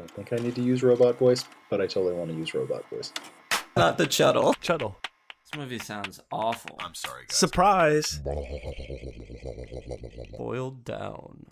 don't think I need to use robot voice, but I totally want to use robot voice. Not the Chuddle. Chuddle. This movie sounds awful. I'm sorry, guys. Surprise. Boiled down.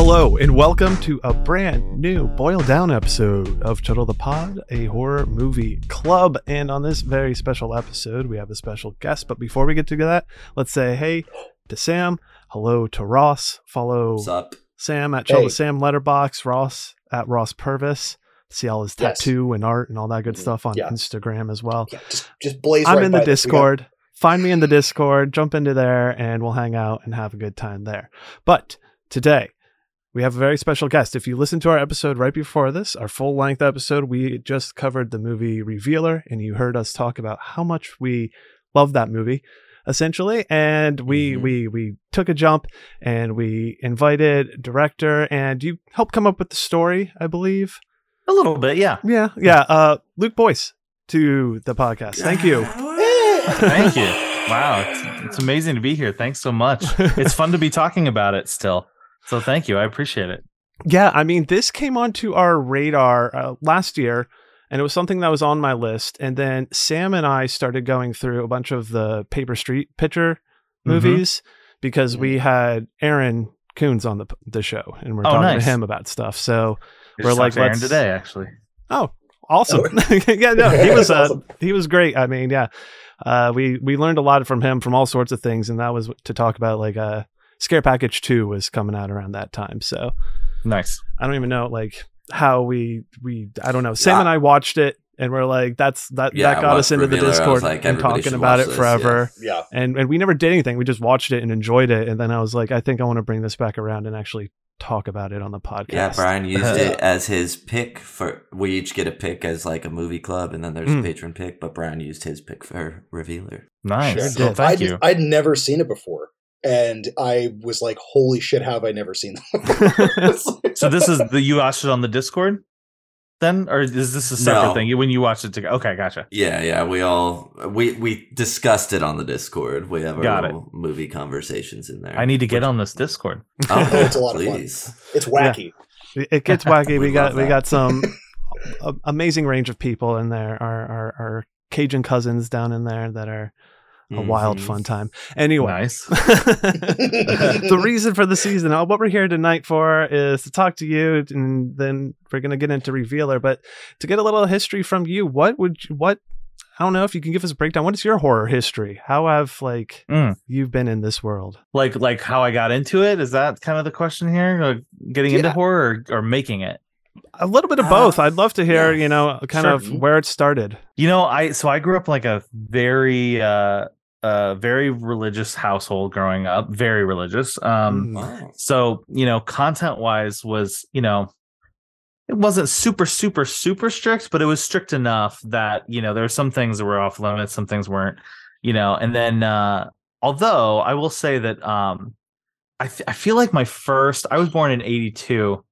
Hello, and welcome to a brand new Boil Down episode of Chuddle the Pod, a horror movie club. And on this very special episode, we have a special guest. But before we get to that, let's say hey to Sam, hello to Ross, follow What's up? Sam at Chuddle Hey. Sam Letterboxd, Ross at Ross Purvis. See all his Yes. tattoo and art and all that good Mhm. stuff on Yeah. Instagram as well. Yeah, just just blaze. I'm right in the by this. We got- Discord. Find me in the Discord, jump into there, and we'll hang out and have a good time there. But today, we have a very special guest. If you listen to our episode right before this, our full length episode, we just covered the movie Revealer, and you heard us talk about how much we love that movie. Essentially, and we Mhm. we we took a jump and we invited director and you helped come up with the story, I believe. A little bit, yeah. Yeah, yeah. Uh, Luke Boyce to the podcast. Thank you. Thank you. Wow, it's, it's amazing to be here. Thanks so much. It's fun to be talking about it still. So thank you. I appreciate it. Yeah, I mean, this came onto our radar uh, last year, and it was something that was on my list. And then Sam and I started going through a bunch of the Paper Street picture Mhm. movies because we had Aaron Koontz on the the show, and we're Oh, talking nice. to him about stuff. So I We're like, Aaron let's- today, actually. Oh, awesome! yeah, no, he was uh, awesome. he was great. I mean, yeah, uh, we we learned a lot from him from all sorts of things, and that was to talk about like uh, Scare Package Two was coming out around that time. So Nice. I don't even know like how we we I don't know. Sam and I watched it, and we're like, that's that Yeah, that got us watched into the Revealer. Discord like, and talking about it this, forever. Yeah, And and we never did anything. We just watched it and enjoyed it, and then I was like, I think I want to bring this back around and actually talk about it on the podcast. Yeah, Brian used it as his pick for. We each get a pick as like a movie club, and then there's Mm. a patron pick. But Brian used his pick for Revealer. Nice. Sure Well, thank I'd, you. I'd never seen it before, and I was like, "Holy shit! How have I never seen that?" So this is the you watched it on the Discord then? Or is this a separate No. thing? When you watched it together. Okay, gotcha. Yeah, yeah. We all we we discussed it on the Discord. We have our Got it. little movie conversations in there. I need to get on this Discord. Oh, It's a lot of fun. it's wacky. It it gets wacky. We we got love we got some amazing range of people in there. Our our, our Cajun cousins down in there that are a wild Mhm. fun time. Anyway, Nice. the reason for the season, uh, what we're here tonight for, is to talk to you, and then we're gonna get into revealer. But to get a little history from you, what would you, what I don't know if you can give us a breakdown. What is your horror history? How have like Mm. you've been in this world? Like like how I got into it? Is that kind of the question here? Like getting into horror or, or making it? A little bit of Uh, both. I'd love to hear, yeah. you know, kind Sure. of where it started. You know, I so I grew up like a very uh uh very religious household growing up, very religious. Um Mm. Wow. so, you know, content wise was, you know, it wasn't super super super strict, but it was strict enough that, you know, there were some things that were off limits, some things weren't, you know. And then uh although I will say that um I f- I feel like my first I was born in 82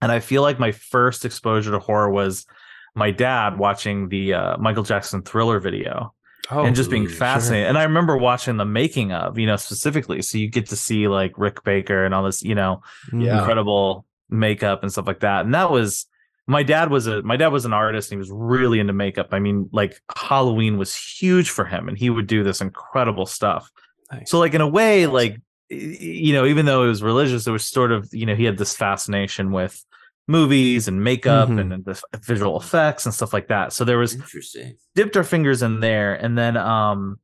and I feel like my first exposure to horror was my dad watching the uh, Michael Jackson Thriller video Oh, and just being sure. fascinated. And I remember watching the making of, you know, specifically. So you get to see like Rick Baker and all this, you know, Yeah. incredible makeup and stuff like that. And that was my dad was a my dad was an artist and he was really into makeup. I mean, like Halloween was huge for him and he would do this incredible stuff. Nice. So like in a way, like you know, even though it was religious, it was sort of, you know, he had this fascination with movies and makeup Mhm. and, and the visual effects and stuff like that. So there was Interesting. dipped our fingers in there and then um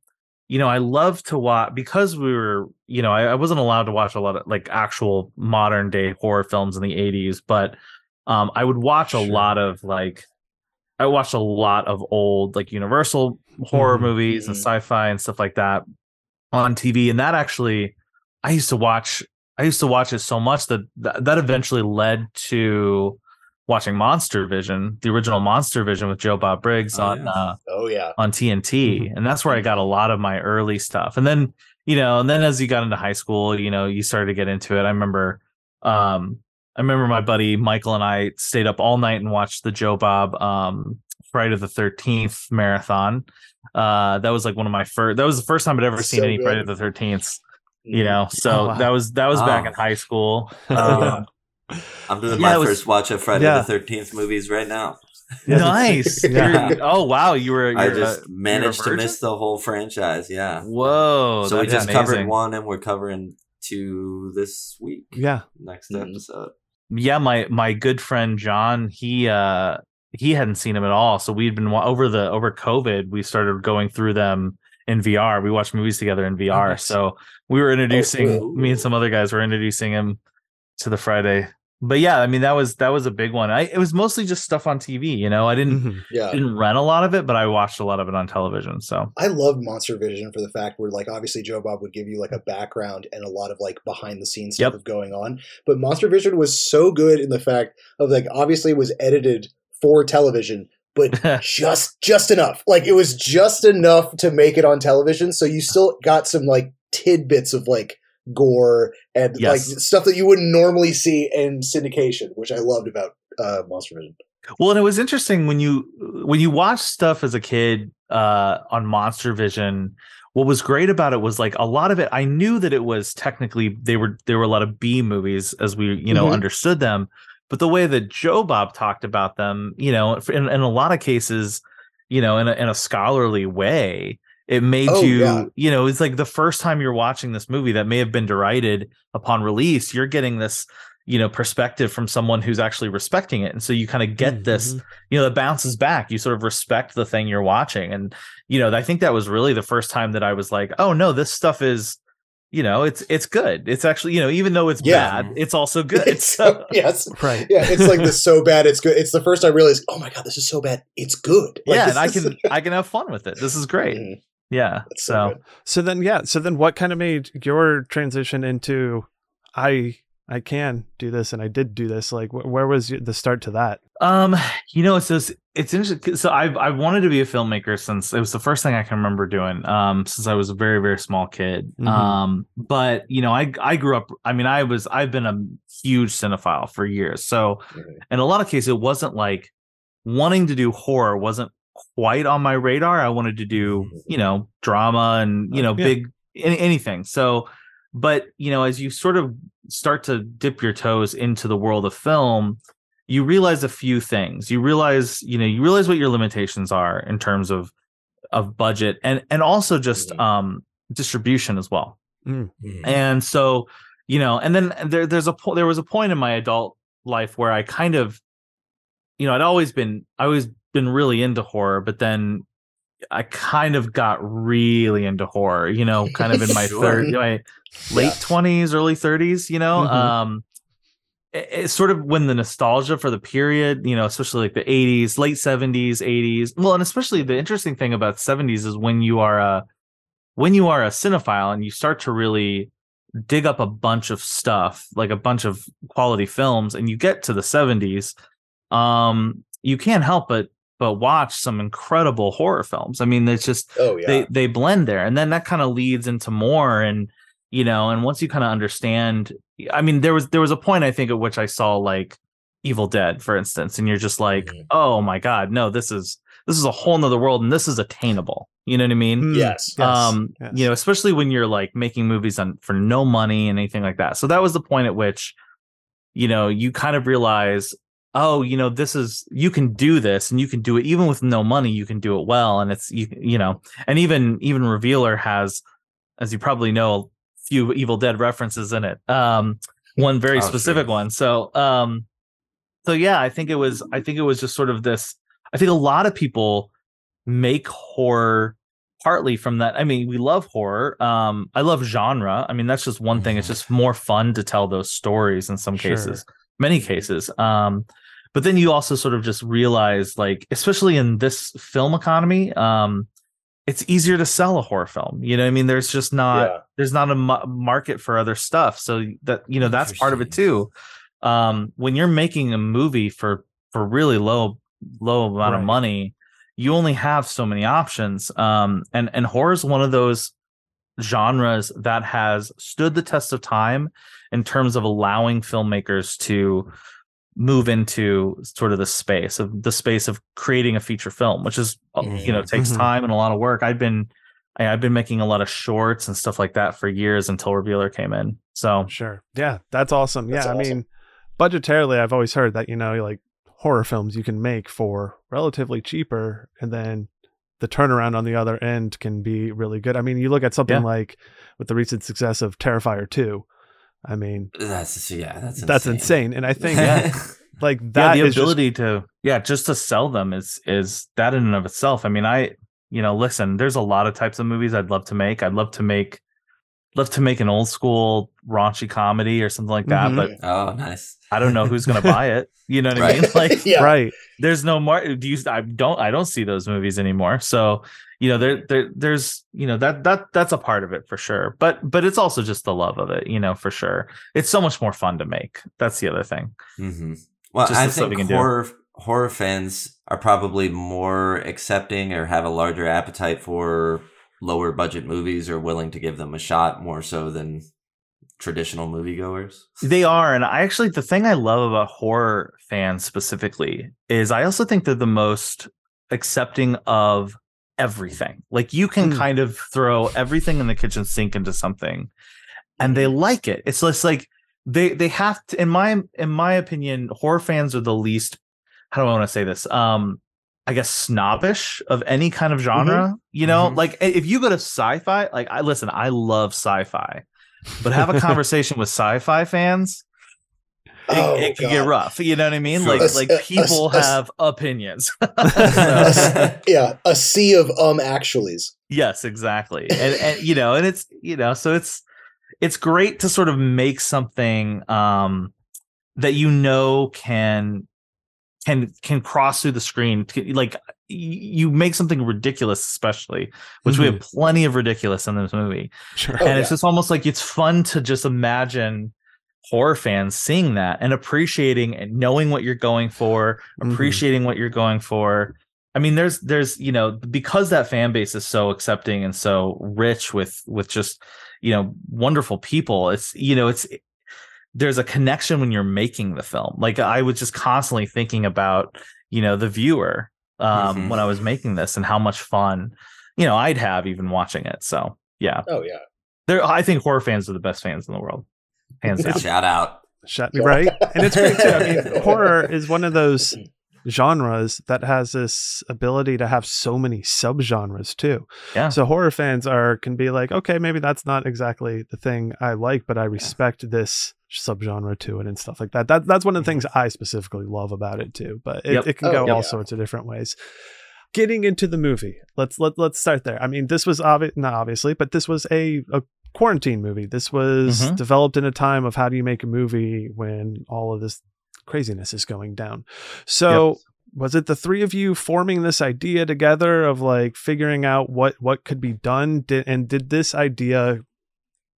you know i love to watch because we were you know I, I wasn't allowed to watch a lot of like actual modern day horror films in the 80s but um i would watch a lot of like i watched a lot of old like universal horror Mhm. movies and Mhm. sci-fi and stuff like that on tv and that actually i used to watch i used to watch it so much that that, that eventually led to watching monster vision the original monster vision with joe bob briggs Oh, on yeah. uh Oh yeah, on TNT, Mhm. and that's where I got a lot of my early stuff. And then, you know, and then as you got into high school, you know, you started to get into it. I remember, um, I remember my buddy Michael and I stayed up all night and watched the Joe Bob um, Friday the Thirteenth marathon. Uh, that was like one of my first. That was the first time I'd ever seen So any good. Friday the Thirteenth. You know. So Oh, wow. that was that was back in high school. Yeah. Um, I'm doing Yeah, my was- first watch of Friday Yeah. the Thirteenth movies right now. Nice. Yeah. Oh wow, you were. I just uh, managed to miss the whole franchise. Yeah. Whoa, so we just amazing. covered one, and we're covering two this week. Yeah. Next Mhm. episode. yeah my my good friend john he uh he hadn't seen him at all so we'd been over the over covid we started going through them in vr we watched movies together in vr nice. so we were introducing cool. me and some other guys were introducing him to the friday but yeah i mean that was that was a big one i it was mostly just stuff on tv you know i didn't Mhm. Yeah. didn't rent a lot of it but i watched a lot of it on television so I loved Monster Vision for the fact where like obviously Joe Bob would give you like a background and a lot of like behind the scenes stuff Yep. of going on. But Monster Vision was so good in the fact of like obviously it was edited for television, but just just enough. Like it was just enough to make it on television. So you still got some like tidbits of like gore and Yes. like stuff that you wouldn't normally see in syndication, which I loved about uh Monster Vision. Well, and it was interesting when you when you watch stuff as a kid uh on Monster Vision. What was great about it was like a lot of it. I knew that it was technically they were there were a lot of B movies as we you know Mhm. understood them, but the way that Joe Bob talked about them, you know, in, in a lot of cases, you know, in a, in a scholarly way, it made Oh, you yeah. you know it's like the first time you're watching this movie that may have been derided upon release, you're getting this you know perspective from someone who's actually respecting it and so you kind of get this Mhm. you know, that bounces back. You sort of respect the thing you're watching. And, you know, I think that was really the first time that I was like, oh no, this stuff is, you know, it's it's good. It's actually, you know, even though it's Yeah. bad, it's also good. It's So, so, yes. Right. Yeah, it's like this so bad it's good. It's the first I realized, oh my god, this is so bad. It's good. Like, yeah, and I can I can have fun with it. This is great. Mhm. Yeah. That's so So. So then, yeah. So then, what kind of made your transition into I I can do this and I did do this? Like, wh- where was the start to that? um, you know, it's just it's interesting. So I've I've wanted to be a filmmaker since it was the first thing I can remember doing. Um, since I was a very very small kid. Mhm. Um, but you know, I I grew up. I mean, I was I've been a huge cinephile for years. So in a lot of cases, it wasn't like wanting to do horror wasn't quite on my radar. I wanted to do you know drama and you know Yeah. big any, anything. So, but you know, as you sort of start to dip your toes into the world of film you realize a few things you realize you know you realize what your limitations are in terms of of budget and and also just Mhm. um distribution as well Mhm. and so you know and then there there's a po- there was a point in my adult life where i kind of you know i'd always been i always been really into horror but then i kind of got really into horror you know kind of in my Sure. third my late Yeah. 20s early 30s you know Mhm. um it- it's sort of when the nostalgia for the period, you know, especially like the 80s, late 70s, 80s. Well, and especially the interesting thing about 70s is when you are a when you are a cinephile and you start to really dig up a bunch of stuff, like a bunch of quality films and you get to the 70s, um you can't help but but watch some incredible horror films. I mean, it's just Oh yeah. they they blend there and then that kind of leads into more and you know and once you kind of understand i mean there was there was a point i think at which i saw like evil dead for instance and you're just like Mhm. oh my god no this is this is a whole nother world and this is attainable you know what i mean Mm, Yes. um yes. you know especially when you're like making movies on for no money and anything like that so that was the point at which you know you kind of realize oh you know this is you can do this and you can do it. Even with no money you can do it well. And it's you, you know and even even revealer has as you probably know a few evil dead references in it. Um one very Oh, specific sure. one. So um so yeah i think it was i think it was just sort of this i think a lot of people make horror partly from that. I mean we love horror. Um i love genre. I mean that's just one thing. It's Mhm. just more fun to tell those stories in some Sure. cases many cases. Um but then you also sort of just realize like especially in this film economy um it's easier to sell a horror film you know what i mean? There's just not yeah. there's not a ma- market for other stuff. So that you know that's part of it too. Um when you're making a movie for for really low low amount Right. of money you only have so many options. Um and and horror is one of those genres that has stood the test of time in terms of allowing filmmakers to move into sort of the space of the space of creating a feature film which is uh, you know takes Mhm. time and a lot of work i've been I've been making a lot of shorts and stuff like that for years until Revealer came in. So Sure. Yeah, that's awesome. That's yeah, I mean, budgetarily, I've always heard that you know, like horror films you can make for relatively cheaper, and then the turnaround on the other end can be really good. I mean, you look at something Yeah. like with the recent success of Terrifier two. I mean, That's yeah, that's insane. that's insane, and I think Yeah. like yeah, that the is just- ability to yeah, just to sell them is is that in and of itself. I mean, I you know, listen, there's a lot of types of movies I'd love to make. I'd love to make love to make an old school raunchy comedy or something like that, Mhm. but oh, nice. I don't know who's gonna buy it. You know what I mean? Like yeah. right. there's no more do you I don't I don't see those movies anymore. So, you know, there there there's you know that that that's a part of it for sure. But but it's also just the love of it, you know, for sure. It's so much more fun to make. That's the other thing. hmm Well, Just I think can do. horror horror fans are probably more accepting or have a larger appetite for lower budget movies or willing to give them a shot more so than traditional moviegoers. They are, and I actually the thing I love about horror fans specifically is I also think they're the most accepting of everything. Like you can Hmm. kind of throw everything in the kitchen sink into something, and they like it. It's just like they they have to. In my in my opinion, horror fans are the least. How do I want to say this? Um, I guess snobbish of any kind of genre. You know, Mhm. like if you go to sci-fi, like I listen, I love sci-fi but have a conversation with sci-fi fans Oh, it could get rough you know what i mean Sure. like A like a- a people a s- have opinions yeah, a sea of um actuallys. yes exactly and, and you know and it's you know so it's it's great to sort of make something um that you know can can can cross through the screen like you make something ridiculous especially which we have plenty of ridiculous in this movie Sure. Oh, and it's yeah. just almost like it's fun to just imagine horror fans seeing that and appreciating and knowing what you're going for Mhm. appreciating what you're going for i mean there's there's you know because that fan base is so accepting and so rich with with just you know wonderful people it's you know it's there's a connection when you're making the film like i was just constantly thinking about you know the viewer um Mhm. when i was making this and how much fun you know i'd have even watching it so yeah Oh yeah. there i think horror fans are the best fans in the world hands down Shout out. Shut me right. And it's great too. I mean, horror is one of those genres that has this ability to have so many subgenres too. Yeah. So horror fans are can be like, okay, maybe that's not exactly the thing I like, but I respect this subgenre to it and stuff like that. That that's one of the things I specifically love about it too. But it, Yep. it can Oh, go all yeah. sorts of different ways. Getting into the movie, let's let let's start there. I mean, this was obvious, not obviously, but this was a, a quarantine movie. This was Mhm. developed in a time of how do you make a movie when all of this craziness is going down. So Yep. was it the three of you forming this idea together of like figuring out what what could be done? Did, and did this idea?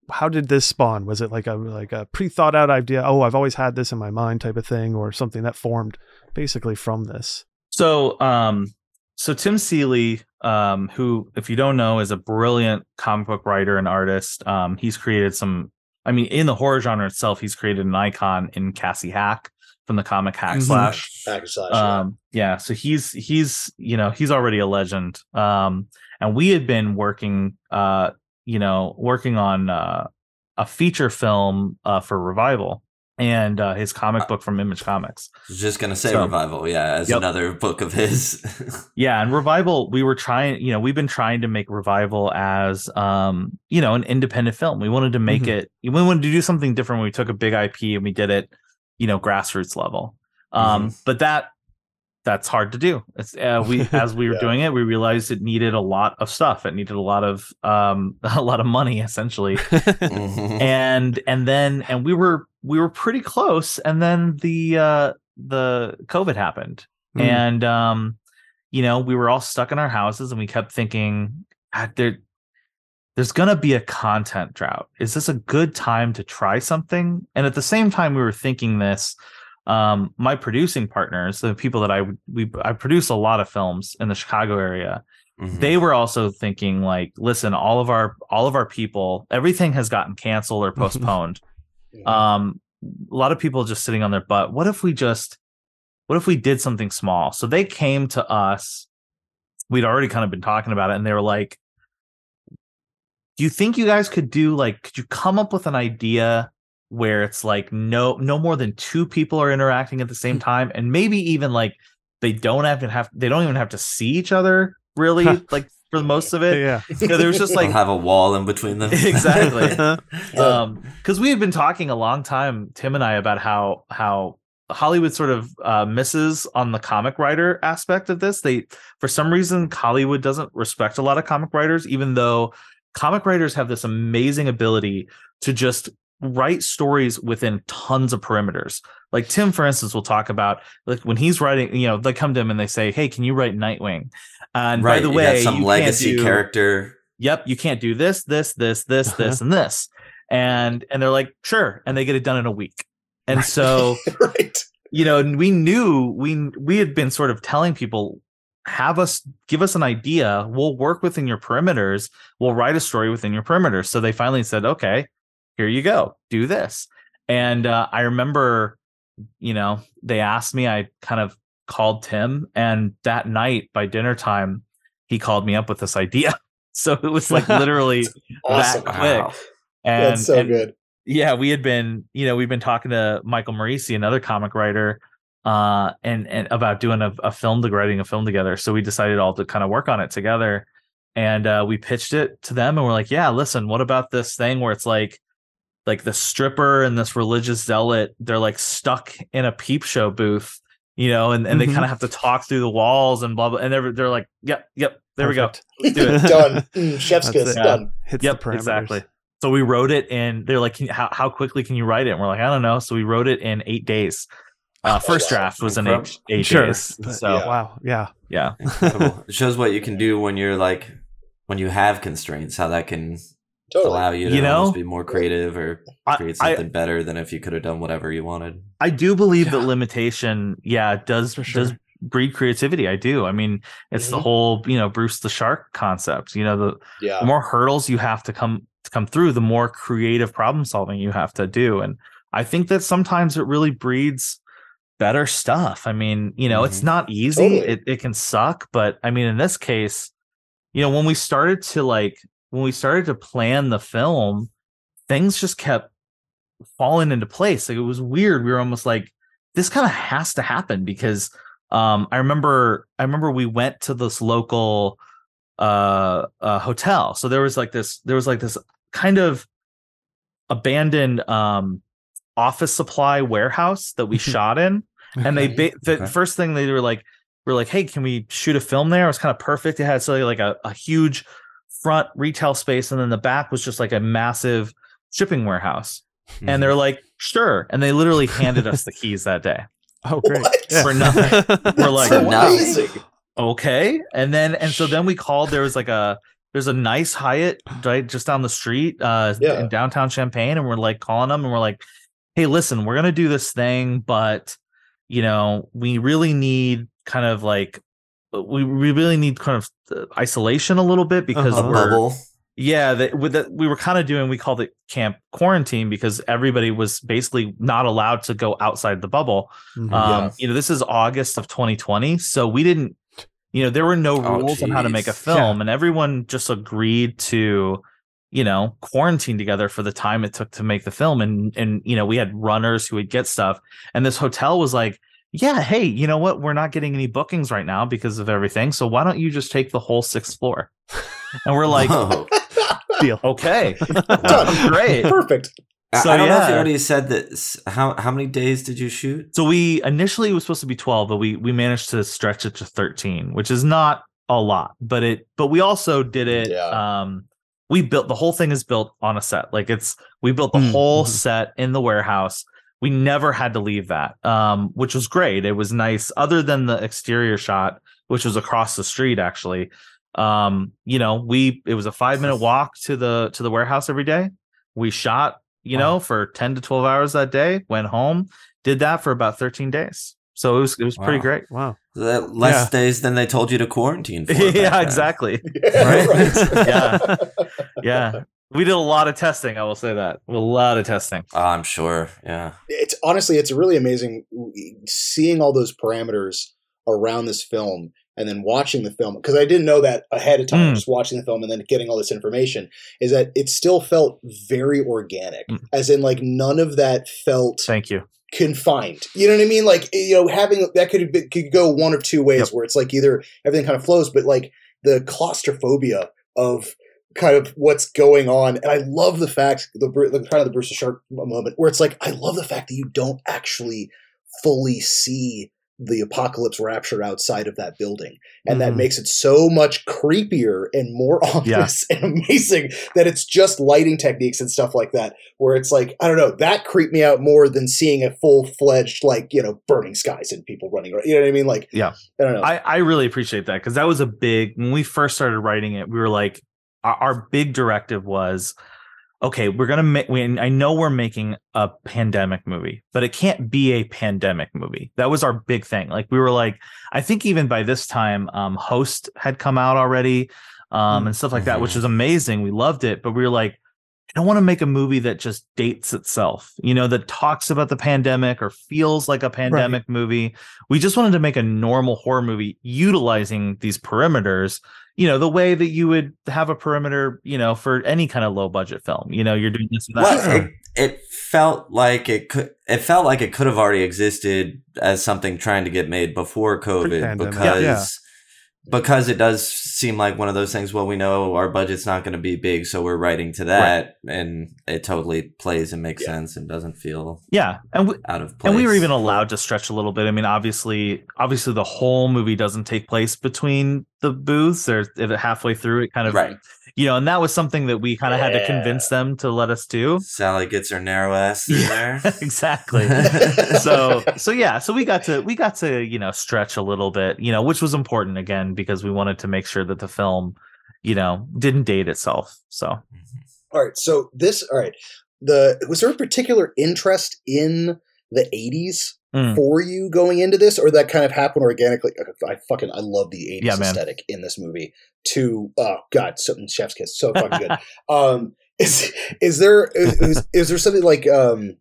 How did this spawn? Was it like a like a pre thought out idea? Oh, I've always had this in my mind, type of thing, or something that formed basically from this. So, um, so Tim Seeley, um, who, if you don't know, is a brilliant comic book writer and artist. Um, he's created some. I mean, in the horror genre itself, he's created an icon in Cassie Hack from the comic Hack Mhm. Slash. Hack and slash, yeah. Um, yeah, so he's he's you know he's already a legend. Um, and we had been working, uh, you know, working on uh, a feature film uh, for Revival and uh, his comic book from Image Comics. I was just gonna say So- revival, yeah, as Yep. another book of his. Yeah, and Revival, we were trying, you know, we've been trying to make Revival as um, you know, an independent film. We wanted to make Mhm. it we wanted to do something different. When we took a big IP and we did it, you know, grassroots level. Um, but that that's hard to do. It's uh, we as we were Yeah. doing it, we realized it needed a lot of stuff. It needed a lot of um a lot of money essentially. Mhm. and and then and we were we were pretty close and then the uh the covid happened Hmm. and um you know we were all stuck in our houses and we kept thinking "God, there there's going to be a content drought is this a good time to try something and at the same time we were thinking this um my producing partners the people that i we i produce a lot of films in the chicago area Mhm. they were also thinking like listen all of our all of our people everything has gotten canceled or postponed Um a lot of people just sitting on their butt what if we just what if we did something small? So they came to us we'd already kind of been talking about it and they were like do you think you guys could do like could you come up with an idea where it's like no no more than two people are interacting at the same time and maybe even like they don't have to have they don't even have to see each other really? Like for most of it yeah. you know, there was just like have a wall in between them. Exactly. Um because we had been talking a long time tim and i about how how hollywood sort of uh misses on the comic writer aspect of this they for some reason hollywood doesn't respect a lot of comic writers even though comic writers have this amazing ability to just write stories within tons of perimeters like tim for instance will talk about like when he's writing you know they come to him and they say hey can you write nightwing and right. by the you way got some legacy do- character. yep, you can't do this, this, this, this, uh-huh. this, and this. And and they're like, sure, and they get it done in a week. And so, right. you know, and we knew we we had been sort of telling people, have us give us an idea. We'll work within your perimeters. We'll write a story within your perimeters. So they finally said, okay, here you go, do this. And uh, I remember, you know, they asked me. I kind of called Tim, and that night by dinner time, he called me up with this idea. So it was like literally Awesome. that Wow. quick. And, That's so and good. yeah, we had been, you know, we've been talking to Michael Moreci, another comic writer, uh, and and about doing a, a film, to writing a film together. So we decided all to kind of work on it together, and uh, we pitched it to them, and we're like, yeah, listen, what about this thing where it's like, like the stripper and this religious zealot, they're like stuck in a peep show booth, you know, and, and they Mhm. kind of have to talk through the walls and blah blah, and they're they're like, yep, yep, there Perfect. we go, do it. done. Mm, chef's kiss. it. Done. Hits Yep, the exactly. So we wrote it and they're like, can, how, how quickly can you write it? And we're like, I don't know. So we wrote it in eight days. Uh, first wow. draft was in eight, eight Sure. days. So yeah. Wow. Yeah. yeah it shows what you can do when you're like when you have constraints. How that can Totally. allow you to You know? be more creative or I, create I, something better than if you could have done whatever you wanted. I do believe that limitation, yeah, does sure. does breed creativity. I do. I mean, it's the Mhm. whole, you know, Bruce the Shark concept. You know, the, Yeah. the more hurdles you have to come to come through, the more creative problem solving you have to do. And I think that sometimes it really breeds better stuff. I mean, you know, it's Mhm. not easy. Totally. It it can suck, but I mean, in this case, you know, when we started to like when we started to plan the film, things just kept falling into place. Like it was weird. We were almost like, this kind of has to happen because um I remember I remember we went to this local uh, uh hotel. So there was like this there was like this kind of abandoned um office supply warehouse that we shot in and they ba- the Okay. first thing they were like were like hey can we shoot a film there it was kind of perfect it had so like a, a huge front retail space and then the back was just like a massive shipping warehouse Hmm. and they're like sure and they literally handed us the keys that day Oh, great. What? Yeah. For nothing. We're like, amazing. okay and then and so then we called there was like a there's a nice hyatt right just down the street uh Yeah. in downtown Champaign and we're like calling them and we're like hey listen we're gonna do this thing but you know we really need kind of like we, we really need kind of uh, isolation a little bit because Uh-huh. we're bubble. yeah, that with that we were kind of doing we called it camp quarantine because everybody was basically not allowed to go outside the bubble. Mhm. Um, Yeah. you know, this is August of 2020, so we didn't you know, there were no Oh, rules on how to make a geez. film and everyone just agreed to you know, quarantine together for the time it took to make the film and and you know, we had runners who would get stuff and this hotel was like yeah, hey, you know what? We're not getting any bookings right now because of everything. So why don't you just take the whole sixth floor? And we're like, Deal. okay, Done. great. Perfect. I- So, I don't know if you yeah. already said that. How how many days did you shoot? So we initially it was supposed to be 12, but we we managed to stretch it to 13, which is not a lot, but it but we also did it Yeah. um we built the whole thing is built on a set. Like it's we built the Mm, whole mhm. set in the warehouse. We never had to leave that. Um which was great. It was nice other than the exterior shot which was across the street actually. Um you know, we it was a 5 minute walk to the to the warehouse every day. We shot, you Wow. know, for 10 to 12 hours that day, went home, did that for about 13 days. So it was it was pretty great. Wow. That less Yeah. days than they told you to quarantine for. yeah, exactly. Yeah, Right? right. Yeah. Yeah. We did a lot of testing, I will say that. A lot of testing. Oh, I'm sure. Yeah. It's honestly, it's really amazing seeing all those parameters around this film and then watching the film because I didn't know that ahead of time. Mm. Just watching the film and then getting all this information is that it still felt very organic, Mm. as in like none of that felt Thank you. confined. You know what I mean? Like you know, having that could be, could go one of two ways, Yep. where it's like either everything kind of flows, but like the claustrophobia of kind of what's going on. And I love the fact the, the kind of the Bruce the Shark moment where it's like I love the fact that you don't actually fully see the apocalypse rapture outside of that building and that Mhm. makes it so much creepier and more ominous and amazing that it's just lighting techniques and stuff like that where it's like i don't know that creeped me out more than seeing a full-fledged like you know burning skies and people running around you know what i mean like Yeah. i don't know I, I really appreciate that because that was a big when we first started writing it we were like our, our big directive was okay we're gonna make we, i know we're making a pandemic movie but it can't be a pandemic movie. That was our big thing. Like we were like i think even by this time um host had come out already um and stuff like that which Mhm. was amazing. We loved it but we were like I don't want to make a movie that just dates itself, you know, that talks about the pandemic or feels like a pandemic movie. We just wanted to make a normal horror movie utilizing these perimeters, you know, the way that you would have a perimeter, you know, for any kind of low budget film. You know, you're doing this and that. Well, it, it felt like it could. It felt like it could have already existed as something trying to get made before COVID Pre-pandemic. because Yeah. Because it does seem like one of those things. Well, we know our budget's not going to be big, so we're writing to that, and it totally plays and makes Yeah. sense and doesn't feel yeah. And we, out of place. and we were even allowed to stretch a little bit. I mean, obviously, obviously, the whole movie doesn't take place between the booths. It halfway through, it kind of, Right. You know, and that was something that we kind of had to convince them to let us do. Sally gets her narrow ass through Yeah, there. exactly. so so yeah so we got to we got to you know stretch a little bit you know which was important again because we wanted to make sure that the film you know didn't date itself so mm-hmm. all right so this all right the was there a particular interest in the 80s Mm. for you going into this or that kind of happened organically? I fucking i love the 80s Yeah, aesthetic in this movie to oh god something chef's kiss so fucking good. Um is is there is, is there something like um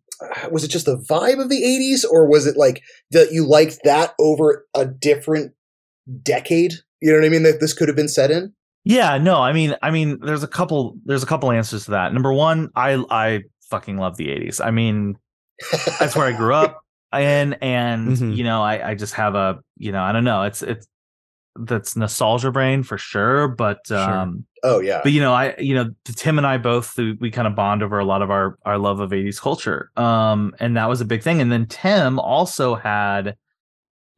was it just the vibe of the 80s or was it like that you liked that over a different decade? You know what i mean? That this could have been set in? Yeah no i mean i mean there's a couple there's a couple answers to that. Number one i i fucking love the 80s i mean that's where i grew up in and Mhm. you know i i just have a you know i don't know it's it's that's nostalgia brain for sure but Sure. um oh yeah but you know i you know tim and i both we, we kind of bond over a lot of our our love of 80s culture um and that was a big thing and then tim also had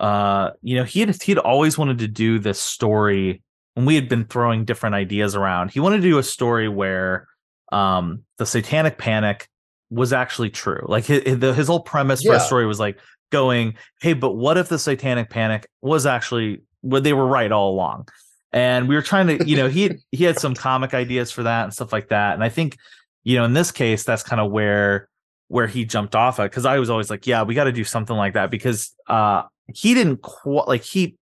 uh you know he had he'd always wanted to do this story when we had been throwing different ideas around he wanted to do a story where um the satanic panic was actually true. Like his, his whole premise for a story was like going hey but what if the satanic panic was actually what they were right all along? And we were trying to you know he had, he had some comic ideas for that and stuff like that. And i think you know in this case that's kind of where where he jumped off at because i was always like yeah we got to do something like that because uh he didn't quite like he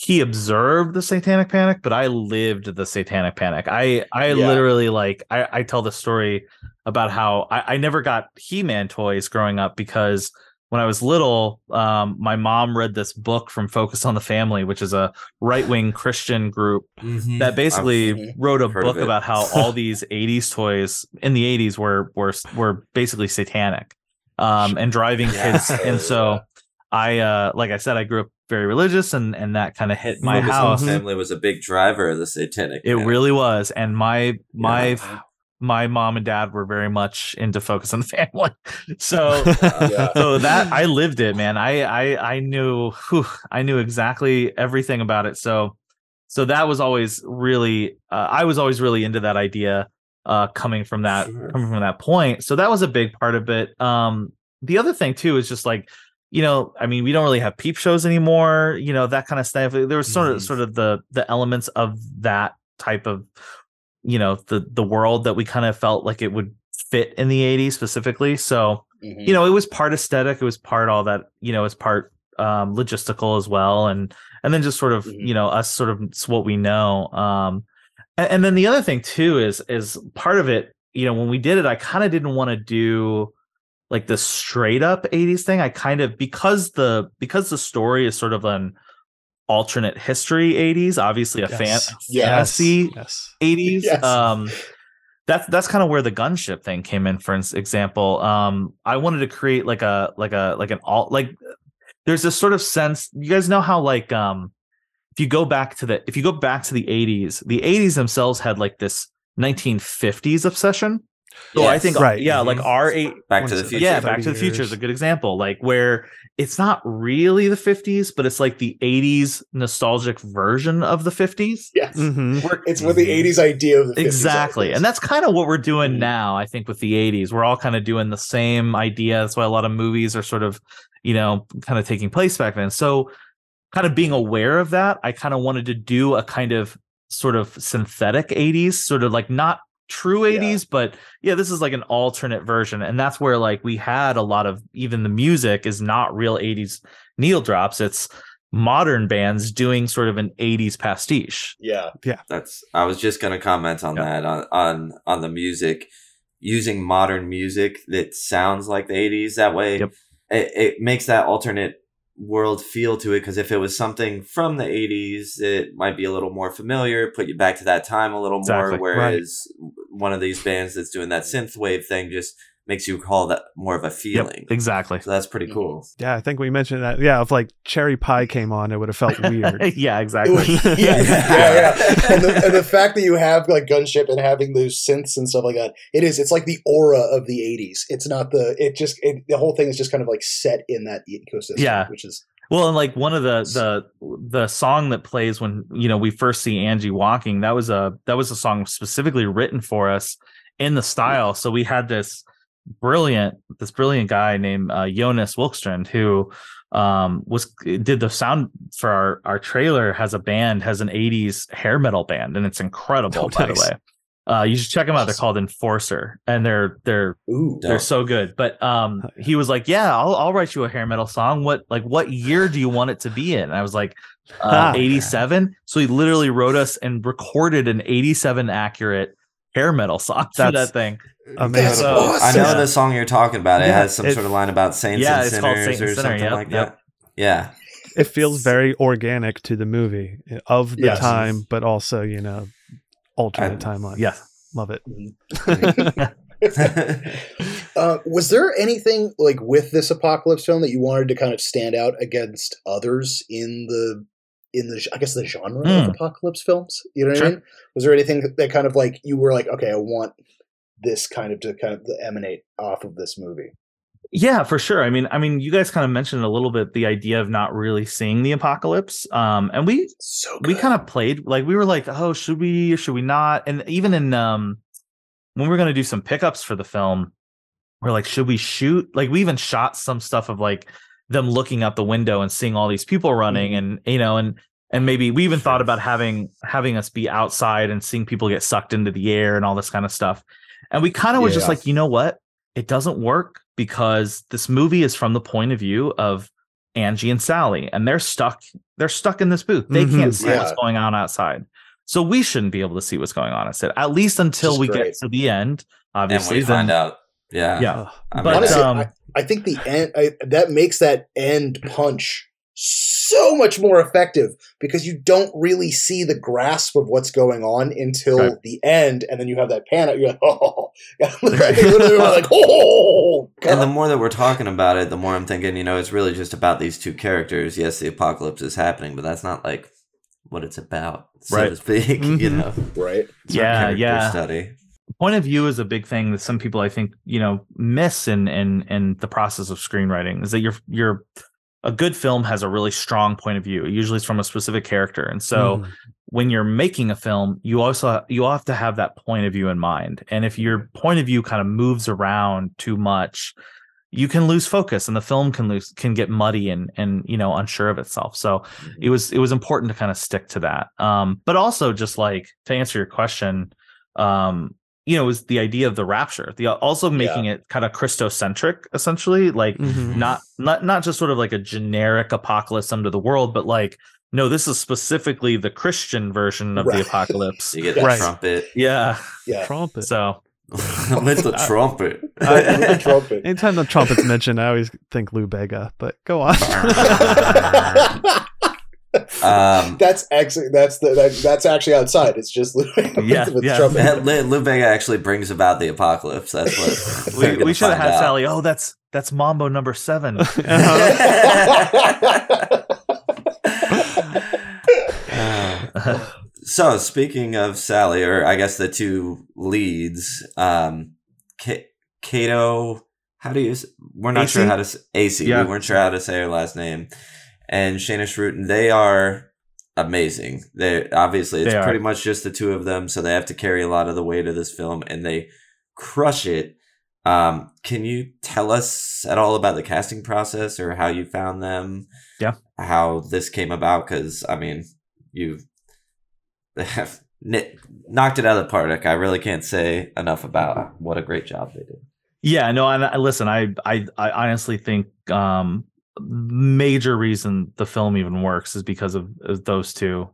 he observed the satanic panic but i lived the satanic panic i i Yeah. literally like i i tell the story about how i i never got he-man toys growing up because when I was little, um, my mom read this book from Focus on the Family, which is a right wing Christian group Mhm. that basically Mhm. wrote a book about how all these 80s toys in the 80s were were were basically satanic um, and driving Yeah. kids. And so I, uh, like I said, I grew up very religious, and and that kind of hit my house. Family was a big driver of the satanic. It panic. really was, and my my Yeah. my mom and dad were very much into Focus on the Family. So yeah so that I lived it, man. I I I knew whew, I knew exactly everything about it. So so that was always really uh, I was always really into that idea uh coming from that Sure. coming from that point. So that was a big part of it. Um the other thing too is just like you know, I mean, we don't really have peep shows anymore, you know, that kind of stuff. There was sort of Mhm. sort of the the elements of that type of you know, the the world that we kind of felt like it would fit in the 80s specifically. So Mhm. you know it was part aesthetic it was part all that you know it's part um logistical as well and and then just sort of Mhm. you know us sort of it's what we know um and, and then the other thing too is is part of it you know when we did it i kind of didn't want to do like the straight up 80s thing i kind of because the because the story is sort of an alternate history 80s, obviously a Yes. fan Yes. fantasy Yes. 80s. Yes. Um that's that's kind of where the gunship thing came in for example. Um I wanted to create like a like a like an alt like there's this sort of sense you guys know how like um if you go back to the if you go back to the 80s, the 80s themselves had like this 1950s obsession. So I think Right. yeah, like Mhm. our eight Back to the future. yeah, Back to the Future is a good example. Like where it's not really the 50s, but it's like the 80s nostalgic version of the 50s. Yes. hmm It's what the Mhm. 80s idea of the 50s Exactly. is. And that's kind of what we're doing Mhm. now, I think, with the 80s. We're all kind of doing the same idea. That's why a lot of movies are sort of, you know, kind of taking place back then. So, kind of being aware of that, I kind of wanted to do a kind of sort of synthetic 80s, sort of like not true 80s, but yeah, this is like an alternate version. And that's where like we had a lot of even the music is not real 80s needle drops. It's modern bands doing sort of an 80s pastiche. yeah. Yeah. That's I was just gonna comment on Yeah. that on on on the music using modern music that sounds like the 80s that way Yep. it, it makes that alternate world feel to it because if it was something from the 80s it might be a little more familiar put you back to that time a little Exactly. more whereas one of these bands that's doing that synth wave thing just makes you call that more of a feeling Yep, exactly. so that's pretty cool Yeah, I think we mentioned that. Yeah, if like Cherry Pie came on, it would have felt weird. yeah, exactly. was, yeah, yeah, yeah. And the, and the fact that you have like gunship and having those synths and stuff like that, it is. It's like the aura of the '80s. It's not the. It just it, the whole thing is just kind of like set in that ecosystem. Yeah. which is Well, and like one of the the the song that plays when you know we first see Angie walking, that was a that was a song specifically written for us in the style. So we had this brilliant this brilliant guy named uh, Jonas Wikstrand who um was did the sound for our our trailer has a band has an 80s hair metal band and it's incredible Oh, by nice. the way uh you should check them out they're called enforcer and they're they're ooh. They're so good. But um he was like, Yeah, I'll I'll write you a hair metal song. What like what year do you want it to be in? And I was like, uh, Ah. 87. So he literally wrote us and recorded an 87 accurate hair metal song for That's that thing. Amazing. So, awesome. I know the song you're talking about. It Yeah, has some it- sort of line about saints Yeah, and sinners Saint and or Sinner, something yep, like yep. that. Yeah. it feels very organic to the movie of the Yes. time, but also you know alternate I- timeline. Yeah. love it. Uh, was there anything like with this apocalypse film that you wanted to kind of stand out against others in the in the I guess the genre of Hmm. apocalypse films? You know what I mean? Was there anything that- kind of like you were like, okay, I want this kind of to kind of emanate off of this movie? Yeah, for sure. I mean, I mean, you guys kind of mentioned a little bit the idea of not really seeing the apocalypse. Um, and we So we kind of played like we were like, oh, should we or should we not? And even in um when we are gonna do some pickups for the film, we're like, should we shoot? Like we even shot some stuff of like them looking out the window and seeing all these people running and you know and and maybe we even thought about having having us be outside and seeing people get sucked into the air and all this kind of stuff. And we kind of were just Yeah. like, you know what? It doesn't work because this movie is from the point of view of Angie and Sally, and they're stuck. They're stuck in this booth. They Mhm. can't see what's going on outside. So we shouldn't be able to see what's going on instead, at least until we great. get to the end. and Obviously, we find out. Yeah. Yeah. I mean, But, Honestly, um, I, I think the end I, that makes that end punch so much more effective because you don't really see the grasp of what's going on until Right. the end, and then you have that pan out. You're like, oh, they literally were like, oh, God. and the more that we're talking about it, the more I'm thinking, you know, it's really just about these two characters. Yes, the apocalypse is happening, but that's not like what it's about, so Right. to speak. You Mhm. know, right? It's our Yeah, character yeah. Study. Point of view is a big thing that some people I think you know miss in in in the process of screenwriting is that your your a good film has a really strong point of view. Usually, it's from a specific character, and so Mhm. when you're making a film, you also you have to have that point of view in mind. And if your point of view kind of moves around too much, you can lose focus, and the film can lose can get muddy and and you know unsure of itself. So it was it was important to kind of stick to that. Um, but also just like to answer your question, um, you know, is the idea of the rapture, the also making it kind of Christocentric, essentially, like Mhm. not not not just sort of like a generic apocalypse under the world, but like no, this is specifically the Christian version of Right. the apocalypse. You get the Right. trumpet Yeah. Yeah. trumpet. So with the trumpet. The trumpet. Anytime the trumpet's mentioned, I always think Lou Bega. But go on. Um, That's actually that's the that, that's actually outside. It's just Lou Bega Yeah, with yeah. trumpet. Lou Lou Bega actually brings about the apocalypse. That's what we're we, should have had out. Sally. Oh, that's that's Mambo number seven. Uh, so speaking of Sally, or I guess the two leads, um, K- Caito. How do you? We're not AC? sure how to. s- AC. Yeah. We weren't sure how to say her last name. And Shayna Shruten. They are amazing. They obviously it's They pretty much just the two of them, so they have to carry a lot of the weight of this film, and they crush it. Um, can you tell us at all about the casting process or how you found them? Yeah. How this came about? Because I mean, you have knocked it out of the park. I really can't say enough about what a great job they did. Yeah, no, and I, listen, I, I, I honestly think um, major reason the film even works is because of, of those two.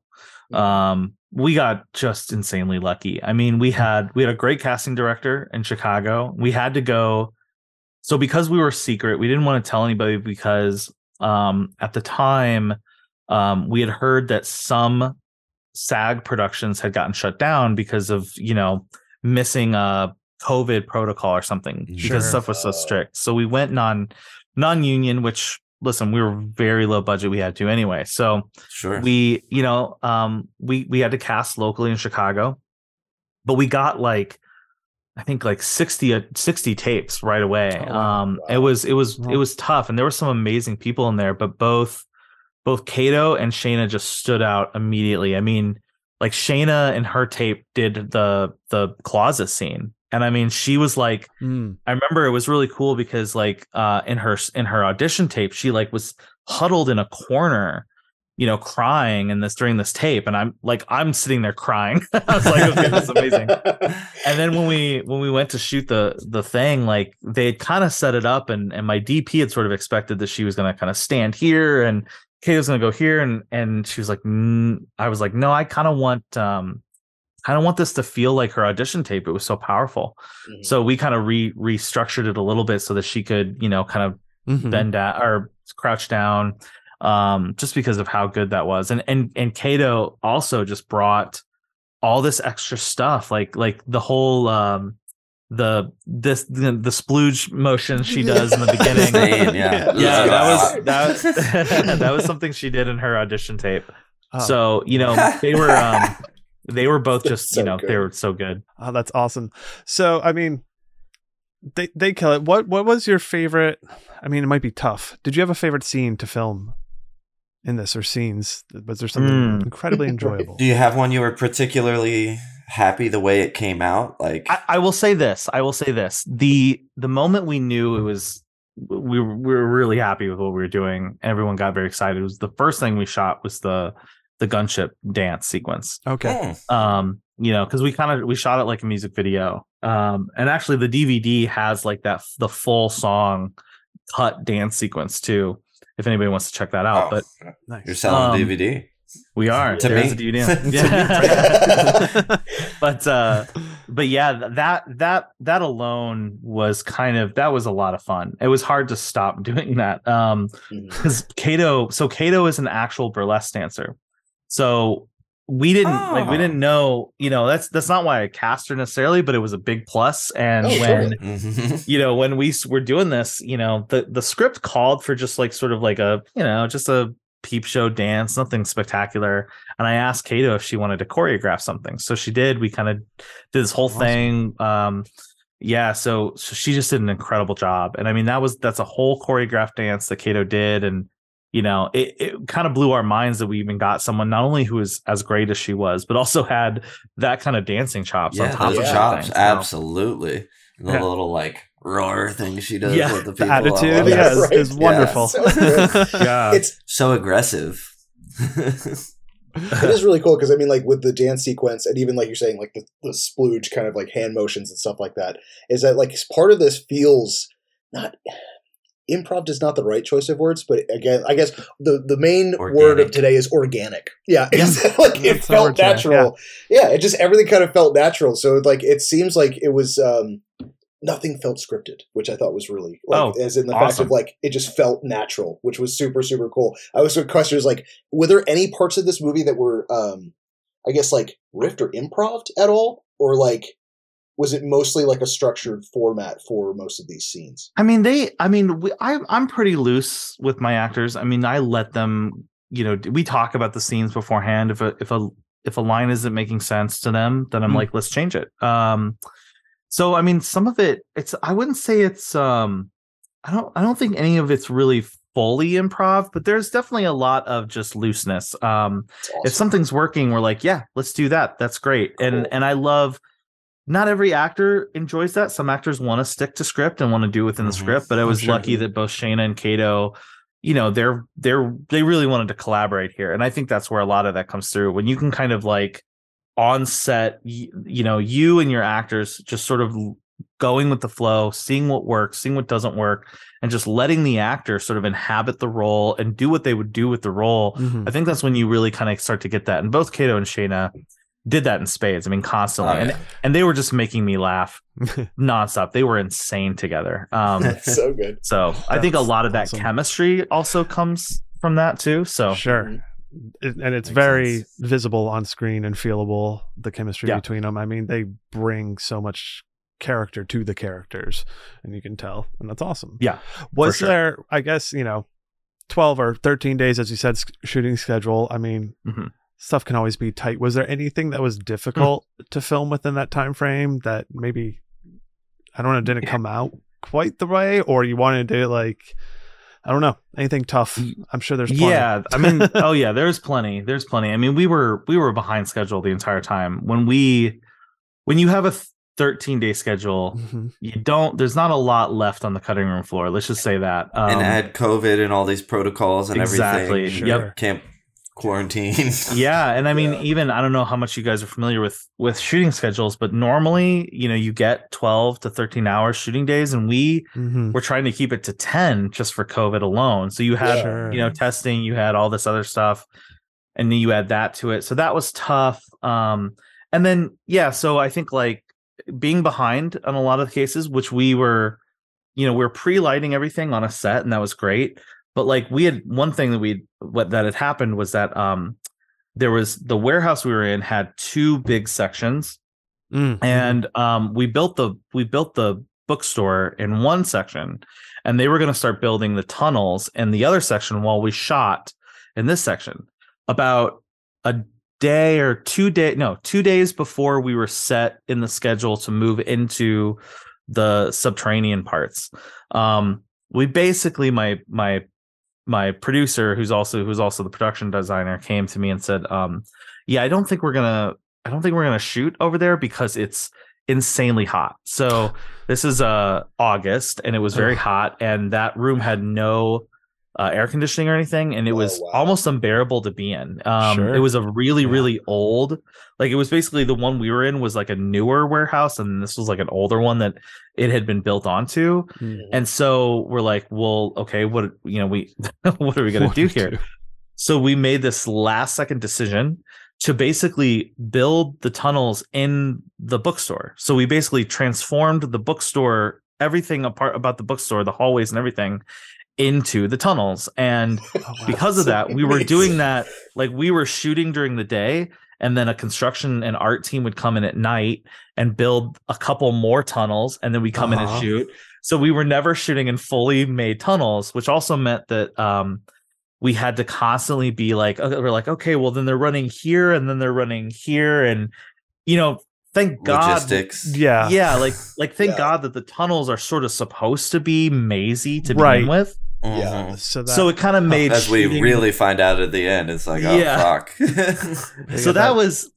Um, we got just insanely lucky. I mean, we had we had a great casting director in Chicago. We had to go, so because we were secret, we didn't want to tell anybody because um, at the time um, we had heard that some SAG productions had gotten shut down because of you know missing a COVID protocol or something Sure. because stuff was so Oh. strict. So we went non non union, which listen, we were very low budget. We had to anyway. So Sure. we you know um we we had to cast locally in chicago but we got like i think like 60 uh, 60 tapes right away Oh, um Wow. it was it was Wow. it was tough and there were some amazing people in there but both both Caito and shayna just stood out immediately i mean like shayna and her tape did the the closet scene and i mean she was like Mm. I remember it was really cool because like uh in her in her audition tape she like was huddled in a corner you know crying in this during this tape and I'm like I'm sitting there crying I was like okay this is amazing and then when we when we went to shoot the the thing like they had kind of set it up and and my DP had sort of expected that she was going to kind of stand here and Kate was going to go here and and she was like mm. I was like no I kind of want um I don't want this to feel like her audition tape it was so powerful Mhm. so we kind of re restructured it a little bit so that she could, you know, kind of Mhm. bend down or crouch down, um, just because of how good that was. And and and Caito also just brought all this extra stuff, like like the whole um the this the, the splooge motion she does in the beginning. Insane, yeah. yeah, that was that that was something she did in her audition tape. Oh. So you know they were um they were both just So you know good. they were so good. Oh, that's awesome. So, I mean, they they kill it. What what was your favorite? I mean, it might be tough. Did you have a favorite scene to film in this or scenes? Was there something Mm. incredibly enjoyable? Do you have one you were particularly happy the way it came out? Like, I, I will say this. I will say this. The the moment we knew it was we were, we were really happy with what we were doing. Everyone got very excited. It was the first thing we shot was the the gunship dance sequence. Okay. hmm, Um, you know, because we kind of we shot it like a music video. Um, and actually the DVD has like that the full song cut dance sequence too. If anybody wants to check that out, oh, but Nice. you're selling Um, DVD. we are To There's me. a DVD. Yeah. but uh but yeah that that that alone was kind of that was a lot of fun it was hard to stop doing that um because Caito so Caito is an actual burlesque dancer so we didn't like we Oh. didn't know you know that's that's not why i cast her necessarily but it was a big plus and Oh, when Mhm. you know when we were doing this you know the the script called for just like sort of like a you know just a peep show dance nothing spectacular and i asked Caito if she wanted to choreograph something so she did we kind of did this whole Awesome. thing um yeah so, so she just did an incredible job and i mean that was that's a whole choreographed dance that Caito did and you know it, it kind of blew our minds that we even got someone not only who was as great as she was but also had that kind of dancing chops on yeah, top those of yeah. chops, everything. So- absolutely. The Yeah. little like roar thing she does Yeah. with the The people. I love attitude, it. yeah, is, Right. is Yeah. wonderful. So yeah it's so aggressive. it is really cool because I mean, like with the dance sequence, and even like you're saying, like the, the splooge kind of like hand motions and stuff like that, is that like part of this feels not improv is not the right choice of words, but again, I guess the the main word of today is organic. Yeah, it's like it That's felt natural. Yeah. it just everything kind of felt natural. So like it seems like it was. um nothing felt scripted, which I thought was really like, Oh, as in the fact of like it just felt natural, which was super super cool. I was question was like, were there any parts of this movie that were, um, I guess like riffed or improv at all, or like was it mostly like a structured format for most of these scenes? I mean, they. I mean, we, I, I'm pretty loose with my actors. I mean, I let them. You know, we talk about the scenes beforehand. If a if a if a line isn't making sense to them, then I'm Mm. like, let's change it. Um, so I mean, some of it, it's. I wouldn't say it's. Um, I don't. I don't think any of it's really fully improv, but there's definitely a lot of just looseness. Um, awesome. if something's working we're like yeah let's do that that's great and and i love not every actor enjoys that some actors want to stick to script and want to do within the Mhm. script but i was sure. lucky that both shayna and Caito you know they're they're they really wanted to collaborate here and i think that's where a lot of that comes through when you can kind of like on set y- you know you and your actors just sort of going with the flow seeing what works seeing what doesn't work and just letting the actor sort of inhabit the role and do what they would do with the role Mhm. I think that's when you really kind of start to get that. And both Caito and Shayna did that in spades. I mean, constantly. Oh, and, yeah. and they were just making me laugh nonstop. They were insane together. Um, so good. so I think a lot of that awesome. chemistry also comes from that too. So sure. Mhm. It- and it's Makes very sense. visible on screen and feelable the chemistry Yeah. between them. I mean, they bring so much character to the characters, and you can tell, and that's awesome. Yeah, Was sure. there? I guess you know, twelve or thirteen days, as you said, s- shooting schedule. I mean, Mhm. Stuff can always be tight. Was there anything that was difficult Mm. to film within that time frame that maybe I don't know didn't Yeah. come out quite the way, or you wanted to do it like? I don't know anything tough. I'm sure there's plenty. yeah. I mean, oh yeah, there's plenty. There's plenty. I mean, we were we were behind schedule the entire time. When we when you have a 13 day schedule, Mhm. you don't. There's not a lot left on the cutting room floor. Let's just say that. Um, and add COVID and all these protocols and Exactly. everything. Sure. Yep. Can't quarantine. yeah and i mean Yeah. even i don't know how much you guys are familiar with with shooting schedules but normally you know you get 12 to 13 hours shooting days and we Mhm. were trying to keep it to 10 just for covid alone so you had Yeah. Sure. you know testing you had all this other stuff and then you add that to it so that was tough um and then yeah so i think like being behind on a lot of the cases which we were you know we are pre-lighting everything on a set and that was great but like we had one thing that we what that had happened was that um there was the warehouse we were in had two big sections. Mm. and um we built the we built the bookstore in one section and they were going to start building the tunnels in the other section while we shot in this section. About a day or two day no two days before we were set in the schedule to move into the subterranean parts. Um we basically my my my producer who's also who's also the production designer came to me and said um yeah i don't think we're gonna i don't think we're gonna shoot over there because it's insanely hot. So this is uh august and it was very hot and that room had no uh, air conditioning or anything and it Oh, was wow. almost unbearable to be in um Sure. it was a really Yeah. really old like it was basically the one we were in was like a newer warehouse and this was like an older one that it had been built onto Mm. and so we're like well okay what you know we what are we gonna What do do we here do? so we made this last second decision to basically build the tunnels in the bookstore. So we basically transformed the bookstore, everything apart about the bookstore, the hallways and everything into the tunnels. And Oh, wow. because of That's that, we were doing that like we were shooting during the day and then a construction and art team would come in at night and build a couple more tunnels and then we come in Uh-huh. and shoot. So we were never shooting in fully made tunnels, which also meant that um we had to constantly be like okay, we're like okay, well then they're running here and then they're running here and you know, thank God Logistics. yeah, yeah, like like thank Yeah. God that the tunnels are sort of supposed to be mazy to Right. begin with. Mhm. Yeah. So that so it kind of made As we really find out at the end, it's like, oh Yeah. fuck. So that, was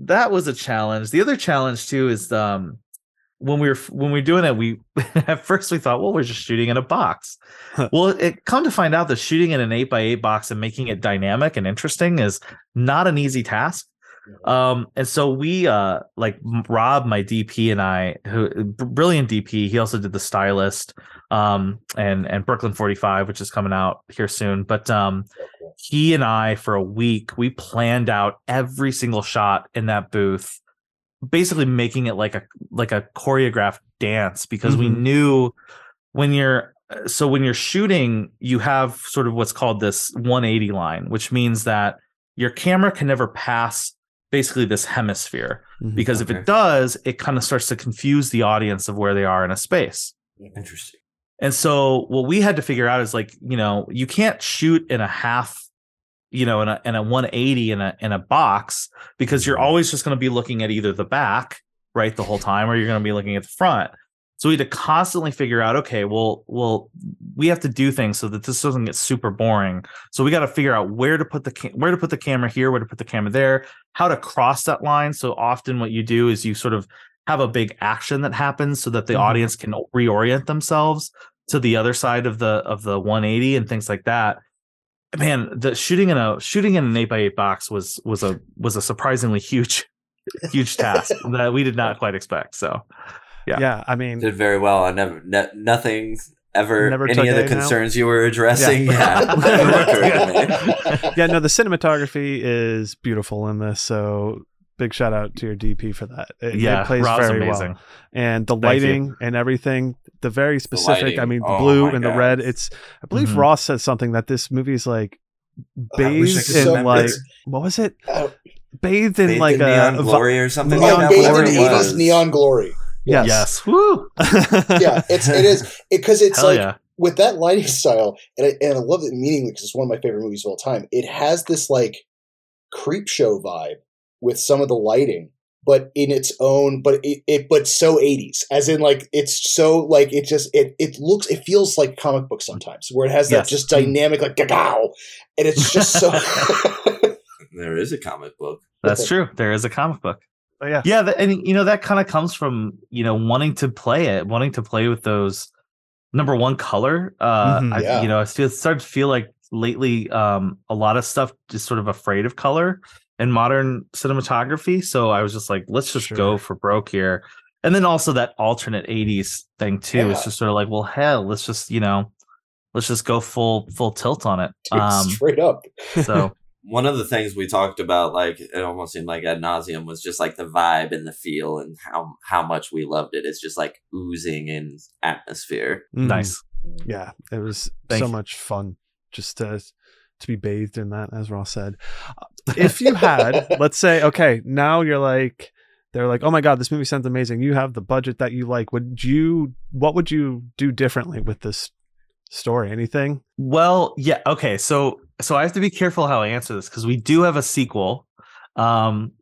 that was a challenge the other challenge too is um when we were when we were doing it we at first we thought well we're just shooting in a box well it come to find out that shooting in an 8 by 8 box and making it dynamic and interesting is not an easy task um and so we uh like rob my dp and i who brilliant dp he also did the stylist um and and brooklyn 45 which is coming out here soon but um he and I for a week we planned out every single shot in that booth, basically making it like a like a choreographed dance because we Mhm. knew when you're so when you're shooting you have sort of what's called this 180 line which means that your camera can never pass basically this hemisphere Mhm. because if it does it kind of starts to confuse the audience of where they are in a space Interesting. and so what we had to figure out is like, you know, you can't shoot in a half, you know, in a in a 180 in a in a box because you're always just going to be looking at either the back, right, the whole time, or you're going to be looking at the front. So we had to constantly figure out, okay, well, well, we have to do things so that this doesn't get super boring. So we got to figure out where to put the ca- where to put the camera here, where to put the camera there, how to cross that line. So often what you do is you sort of have a big action that happens so that the Mhm. audience can reorient themselves to the other side of the of the 180 and things like that man the shooting in a shooting in an 8 by 8 box was was a was a surprisingly huge huge task that we did not quite expect so yeah. yeah. I mean, Did very well. I never, ne- nothing ever, Never any of the A now? concerns you were addressing. Yeah. Yeah. never occurred yeah, no, the cinematography is beautiful in this. So big shout out to your DP for that. It, yeah it plays Rob's very amazing well, and the lighting and everything. The very specific. I lighting. mean, the Oh blue my and the red. It's. I believe Mhm. Ross said something that this movie is like I bathed in remember. like It's- what was it? Uh, Bathed in Bathed like in a neon vi- glory or something. Neon oh, like that, bathed glory in it eighties was. neon glory. Yes. yes Woo! Yeah, it's it is because it's hell like yeah with that lighting style, and I, and I love it immediately because it's one of my favorite movies of all time. It has this like Creepshow vibe with some of the lighting, but in its own, but it, it but so eighties, as in like it's so like it just it it looks it feels like comic book sometimes, where it has that Yes. just dynamic like gagow, and it's just so. There is a comic book. that's true there is a comic book But yeah. yeah and you know that kind of comes from you know wanting to play it wanting to play with those number one color uh Mhm. I, Yeah. you know i feel started to feel like lately um a lot of stuff is sort of afraid of color in modern cinematography so i was just like let's just Sure. go for broke here and then also that alternate 80s thing too Yeah. it's just sort of like well hell let's just you know let's just go full full tilt on it um straight up. so One of the things we talked about, like it almost seemed like ad nauseum, was just like the vibe and the feel and how how much we loved it. It's just like oozing in atmosphere. Mhm. nice Yeah, it was Thank so you. much fun just to to be bathed in that, as Ross said. If you had, let's say, okay, now you're like, they're like, oh my god, this movie sounds amazing. You have the budget that you like. Would you? What would you do differently with this story? Anything? Well, yeah, okay. So so I have to be careful how I answer this because we do have a sequel. Um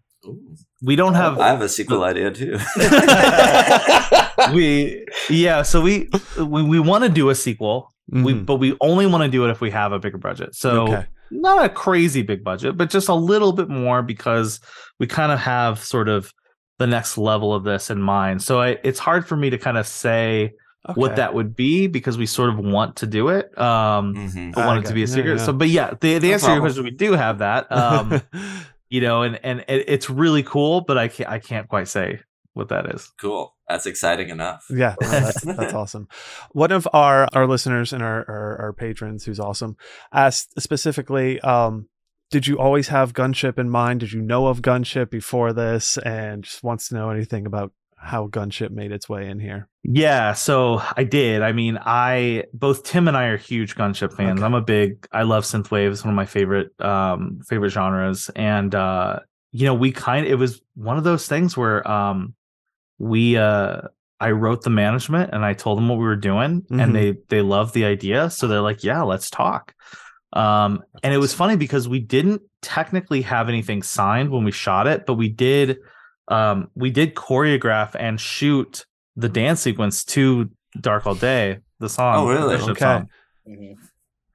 we don't have I have a sequel idea too. we yeah, so we we, we want to do a sequel. We Mhm. but we only want to do it if we have a bigger budget. So okay. not a crazy big budget, but just a little bit more because we kind of have sort of the next level of this in mind. So I, it's hard for me to kind of say what that would be because we sort of want to do it. Um hmm but want it to be a secret. yeah. So, but yeah, the, the No answer to your question, we do have that. Um, you know, and and it, it's really cool, but I can't I can't quite say what that is. Cool. That's exciting enough. Yeah, that's that's awesome. One of our our listeners and our, our our patrons, who's awesome, asked specifically, um, did you always have Gunship in mind? Did you know of Gunship before this, and just wants to know anything about how Gunship made its way in here? Yeah, so I did. I mean, I both Tim and I are huge gunship fans. Okay. I'm a big I love synthwave. It's one of my favorite um favorite genres. And uh you know, we kind of, it was one of those things where um we uh I wrote the management and I told them what we were doing Mhm. and they they loved the idea. So they're like, "Yeah, let's talk." Um and it was funny because we didn't technically have anything signed when we shot it, but we did um we did choreograph and shoot the dance sequence to Dark All Day, the song. Oh, really? Okay. song. Mhm.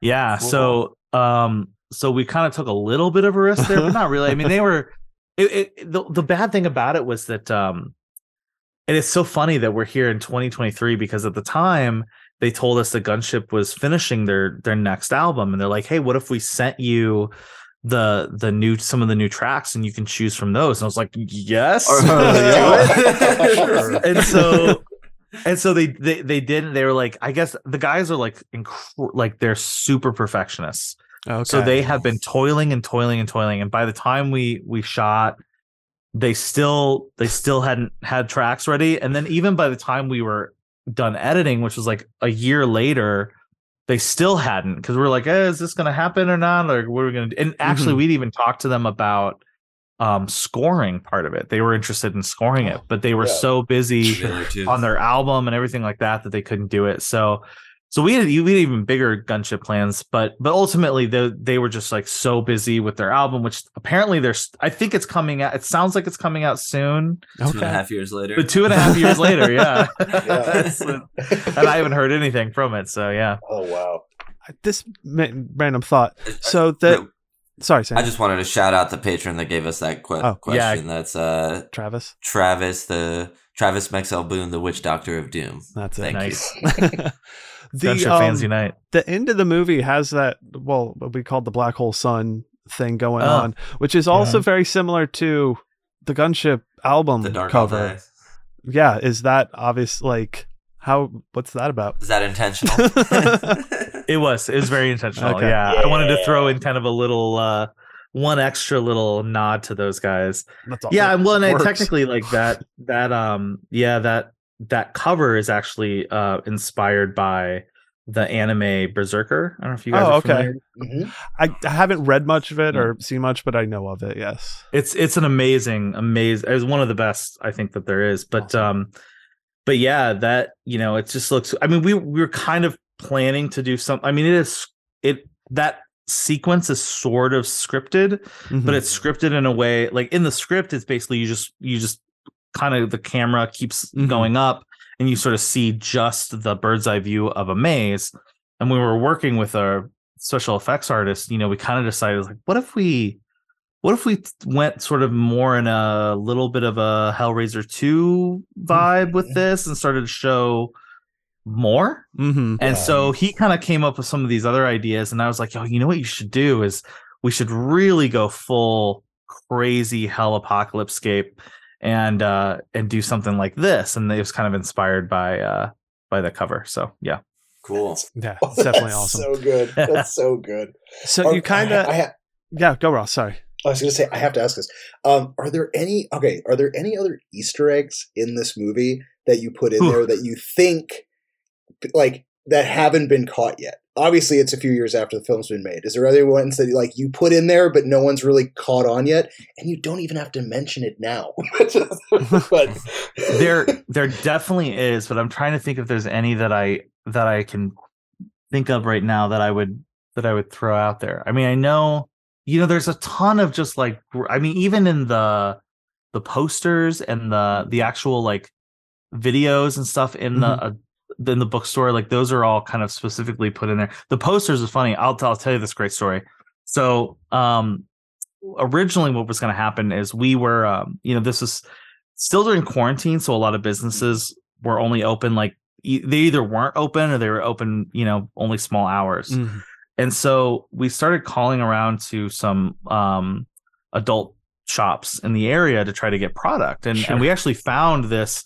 Yeah. Cool. So um so we kind of took a little bit of a risk there, but not really. I mean, they were it, it the, the bad thing about it was that um it's so funny that we're here in 2023 because at the time they told us the gunship was finishing their their next album and they're like, "Hey, what if we sent you the the new some of the new tracks and you can choose from those?" And I was like, "Yes." Or- let's do it." Sure. and so and so they they they didn't they were like i guess the guys are like inc- like they're super perfectionists Okay. so they have been toiling and toiling and toiling and by the time we we shot they still they still hadn't had tracks ready and then even by the time we were done editing which was like a year later they still hadn't because we are like eh, is this going to happen or not like what are we going to do and actually Mhm. we'd even talked to them about um scoring part of it they were interested in scoring it but they were Yeah. so busy on their album and everything like that that they couldn't do it. So so we had we had even bigger gunship plans, but but ultimately they they were just like so busy with their album, which apparently there's I think it's coming out. It sounds like it's coming out soon, Two and a Okay. half years later. but two and a half years later, yeah. Yeah. And I haven't heard anything from it, so yeah. oh wow. This random thought. So I- the sorry, Sam. I just wanted to shout out the patron that gave us that que- Oh, yeah. question. That's uh Travis. Travis, the Travis Mexel Boone, the Witch Doctor of Doom. That's it. Thank Nice. the Gunship fans um, unite. the end of the movie has that well what we called the black hole sun thing going Oh. on, which is also very similar to the gunship album The Dark cover. Day. Yeah, is that obvious? Like how? What's that about? Is that intentional? It was. It was very intentional. Okay. Yeah. I wanted to throw in kind of a little uh one extra little nod to those guys. That's all. yeah it well and I technically like that that um yeah that that cover is actually uh inspired by the anime berserker i don't know if you guys Oh, are okay. familiar. Mhm. I, I haven't read much of it or seen much, but I know of it. Yes. it's it's an amazing amazing it's one of the best i think that there is but um but yeah that you know it just looks i mean we we were kind of planning to do some i mean it is it that sequence is sort of scripted Mhm. but it's scripted in a way like in the script it's basically you just you just kind of the camera keeps Mhm. going up and you sort of see just the bird's eye view of a maze and we were working with our special effects artist you know we kind of decided like what if we what if we went sort of more in a little bit of a hellraiser 2 vibe with this and started to show more Mhm. and Yeah. so he kind of came up with some of these other ideas, and I was like, oh, you know what you should do is we should really go full crazy hell apocalypse scape and uh and do something like this." And it was kind of inspired by uh by the cover. So yeah, cool. Yeah, Oh, it's definitely that's awesome. So good. That's so good. So Are- you kind of I, ha- yeah. Go Ross. Sorry. I was going to say I have to ask this. Um, are there any okay? Are there any other Easter eggs in this movie that you put in Ooh. there that you think like that haven't been caught yet? Obviously, it's a few years after the film's been made. Is there other ones that like you put in there but no one's really caught on yet, and you don't even have to mention it now? but there there definitely is, but I'm trying to think if there's any that I that I can think of right now that I would that I would throw out there. I mean, I know you know there's a ton of just like I mean even in the the posters and the the actual like videos and stuff in the uh, in the bookstore like those are all kind of specifically put in there. The posters are funny. I'll I'll tell you this great story. So, um originally what was going to happen is we were um you know this is still during quarantine so a lot of businesses were only open like e- they either weren't open or they were open you know only small hours Mhm. and so we started calling around to some um adult shops in the area to try to get product and Sure. and we actually found this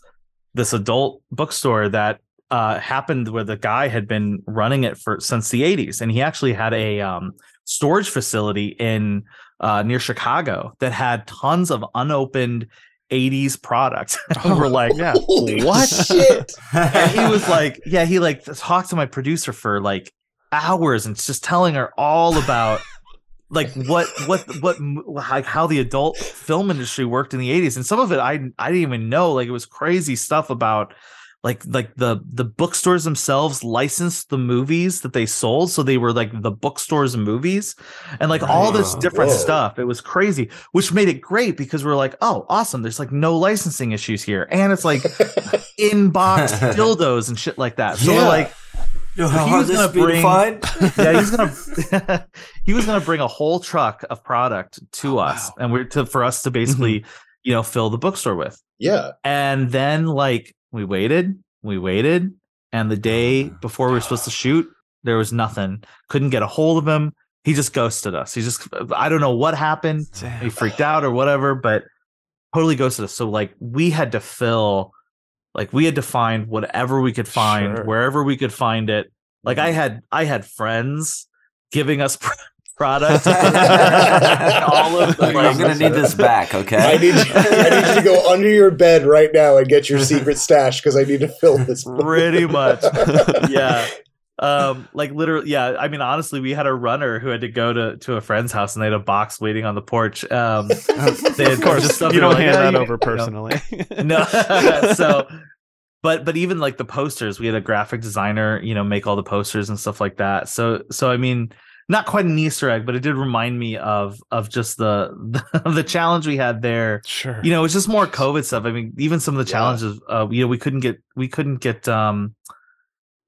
this adult bookstore that uh happened where the guy had been running it for since the 80s and he actually had a um storage facility in uh near Chicago that had tons of unopened 80s product and we're like yeah. What? shit? and he was like, yeah, he like talked to my producer for like hours and just telling her all about like what what what like how the adult film industry worked in the 80s and some of it I I didn't even know like it was crazy stuff about like like the the bookstores themselves licensed the movies that they sold so they were like the bookstores movies and like all this different Whoa. stuff it was crazy which made it great because we're like oh awesome there's like no licensing issues here and it's like in box dildos and shit like that. So Yeah. like, Yo, how he hard was gonna bring- yeah, he's gonna he was gonna bring a whole truck of product to Oh, us, wow. and we're to for us to mm-hmm. basically you know fill the bookstore with. yeah. And then like we waited, we waited, and the day before we were supposed to shoot, there was nothing. Couldn't get a hold of him. He just ghosted us. He just I don't know what happened. He freaked out or whatever, but totally ghosted us. So like we had to fill, like we had to find whatever we could find Sure. wherever we could find it. Like I had I had friends giving us product. All of the, Like, I'm gonna need this back, okay? I need, you, I need you to go under your bed right now and get your secret stash because I need to fill this. pretty much. Yeah. Um, like literally, yeah. I mean, honestly, we had a runner who had to go to to a friend's house and they had a box waiting on the porch. Um, they had of course, just stuff you don't like, hand "Yeah, that you- over you know." personally. no so but but even like the posters we had a graphic designer you know make all the posters and stuff like that so so i mean not quite an easter egg but it did remind me of of just the the, the challenge we had there sure. you know it's just more covid stuff i mean even some of the Yeah. challenges uh you know we couldn't get we couldn't get um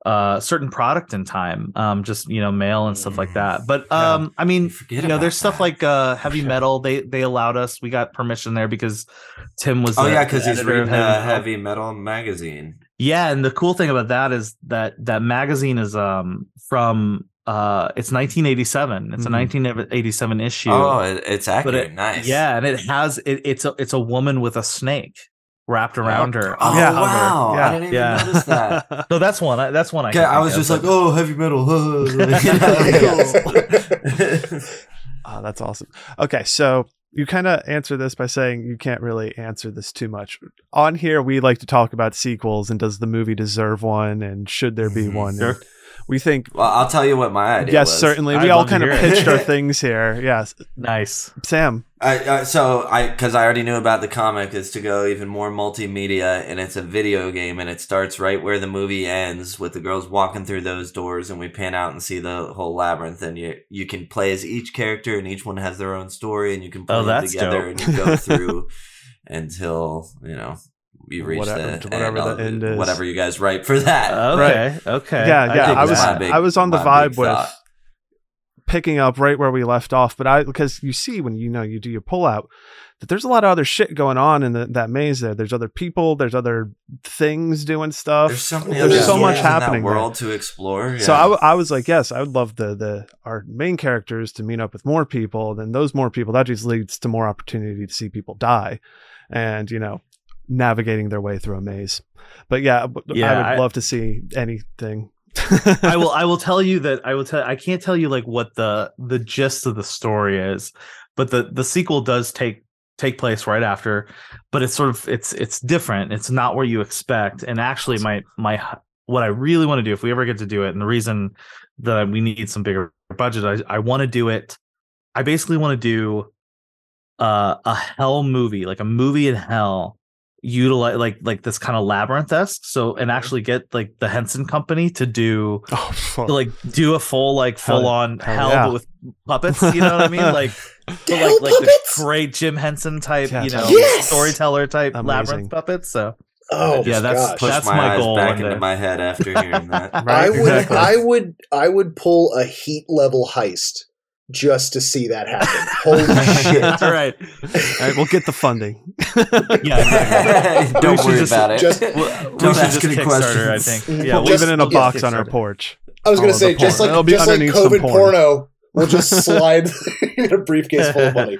uh certain product in time um just you know mail and stuff like that but Yeah. um i mean You you know about there's stuff that. like uh heavy Sure. metal they they allowed us we got permission there because tim was Oh the- yeah, because he's editor of reading a heavy metal magazine. Yeah, and the cool thing about that is that that magazine is um from uh it's 1987. It's Mhm. a 1987 issue. Oh, it's but accurate. it, nice. Yeah, and it has it, it's a it's a woman with a snake wrapped around her. Oh Yeah. wow! Yeah. I didn't even Yeah. notice that. So that's one. I- That's one. I, Okay, can I think was of, just like, oh, heavy metal. Oh, that's awesome. Okay, so you kind of answer this by saying you can't really answer this too much. On here, we like to talk about sequels and does the movie deserve one and should there be Mhm. one? Sure. And we think, well, I'll tell you what my idea yes, was. certainly. I'd we all kind of pitched our things here. Yes, nice. Sam. I, uh, so I because I already knew about the comic is to go even more multimedia and it's a video game and it starts right where the movie ends with the girls walking through those doors and we pan out and see the whole labyrinth and you you can play as each character and each one has their own story and you can play Oh, them together dope. and you go through until you know you reach Whatever- the whatever end, the end is. whatever you guys write for that. Okay. Okay. Yeah, I yeah, dig I was- that. my I was on the vibe with- thought. picking up right where we left off, but I because you see when you know you do your pullout that there's a lot of other shit going on in the, that maze there. There's other people, there's other things doing stuff. There's so many There's other so much stories in that happening there. world to explore. So I, I, w- I was like, yes, I would love the the our main characters to meet up with more people. Then those more people that just leads to more opportunity to see people die, and you know, navigating their way through a maze. But yeah, b- I Yeah, would I- love to see anything. I will I will tell you that I will tell I can't tell you like what the the gist of the story is, but the the sequel does take take place right after, but it's sort of it's it's different. It's not where you expect. And actually my my what I really want to do if we ever get to do it and the reason that we need some bigger budget I I want to do it I basically want to do uh a hell movie, like a movie in hell utilize like like this kind of labyrinth-esque so and actually get like the Henson company to do oh, to, like do a full like full on hell hell, yeah. but with puppets. You know what I mean? Like, but Hell like like the great Jim Henson type, Yeah, you know, Yes! storyteller type Amazing. labyrinth puppets. So Oh Yeah, that's- gosh. That's my, my eyes goal back into my head after hearing that. Right, I would exactly. I would I would pull a heat level heist just to see that happen. Holy shit. all right, All right, we'll get the funding. yeah. We Don't worry just- about it. just- we Don't ask any Kickstarter. I think. Mhm. Yeah, we'll just- leave it in a we'll box get on our porch. I was gonna say just porn. like It'll just like COVID porn. porno, we'll just slide in a briefcase full of money.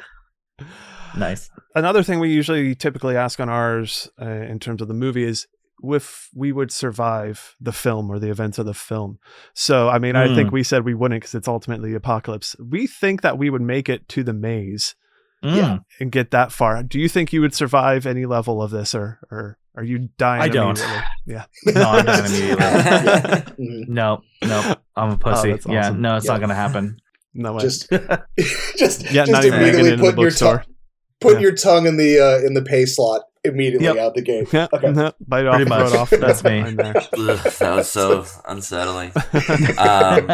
Nice. Another thing we usually typically ask on ours uh, in terms of the movie is if we would survive the film or the events of the film. So, I mean, I think Mm. we said we wouldn't because it's ultimately apocalypse. We think that we would make it to the maze Mm. and get that far. Do you think you would survive any level of this, or or are you dying? I don't. Yeah. No, I'm not immediately. No, no, I'm a pussy. Oh, that's Yeah, no, it's Yeah. not gonna happen. No way. Just just yeah, just not even making immediately it into the your bookstore. tongue putting Yeah. your tongue in the uh, in the pay slot immediately Yep. out the gate. Yeah, Okay. no, bite off, Pretty much. off. That's me. Ugh, that was so unsettling. Um,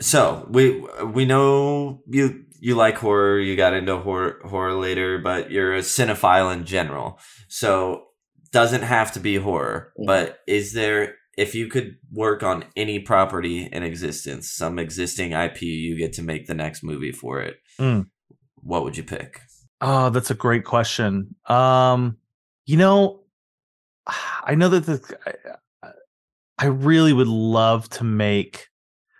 so we we know you you like horror. You got into horror horror later, but you're a cinephile in general. So doesn't have to be horror. Mhm. But is there if you could work on any property in existence, some existing IP, you get to make the next movie for it. Mm. What would you pick? Oh, that's a great question. Um, you know, I know that the I, I really would love to make,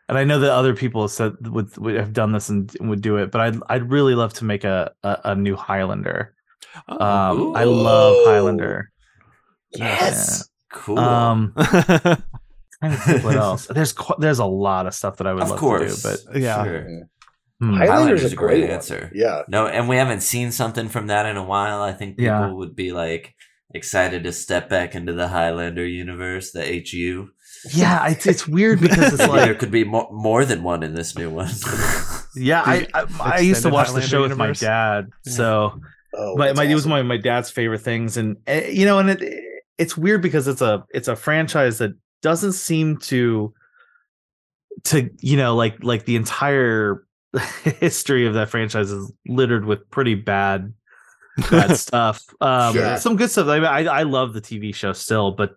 and I know that other people have said would, would have done this and would do it, but I'd I'd really love to make a a, a new Highlander. Oh. Um, I love Highlander. Yes. Cool. Um, trying to think what else. There's there's a lot of stuff that I would of love course. to do, but Yeah. Sure. Hmm. Highlander's Highlander's a a great great answer. Yeah. No, and we haven't seen something from that in a while. I think people Yeah. would be like excited to step back into the Highlander universe, the HU. Yeah, it's it's weird because it's Maybe there could be more, more than one in this new one. yeah, I I, I used to extended watch the Highlander show with my dad, so Oh, my, that's my it was one of my dad's favorite things, and eh, you know, and it it's weird because it's a it's a franchise that doesn't seem to to you know like like the entire history of that franchise is littered with pretty bad bad stuff. Um, Sure. some good stuff. I, mean, I I love the TV show still, but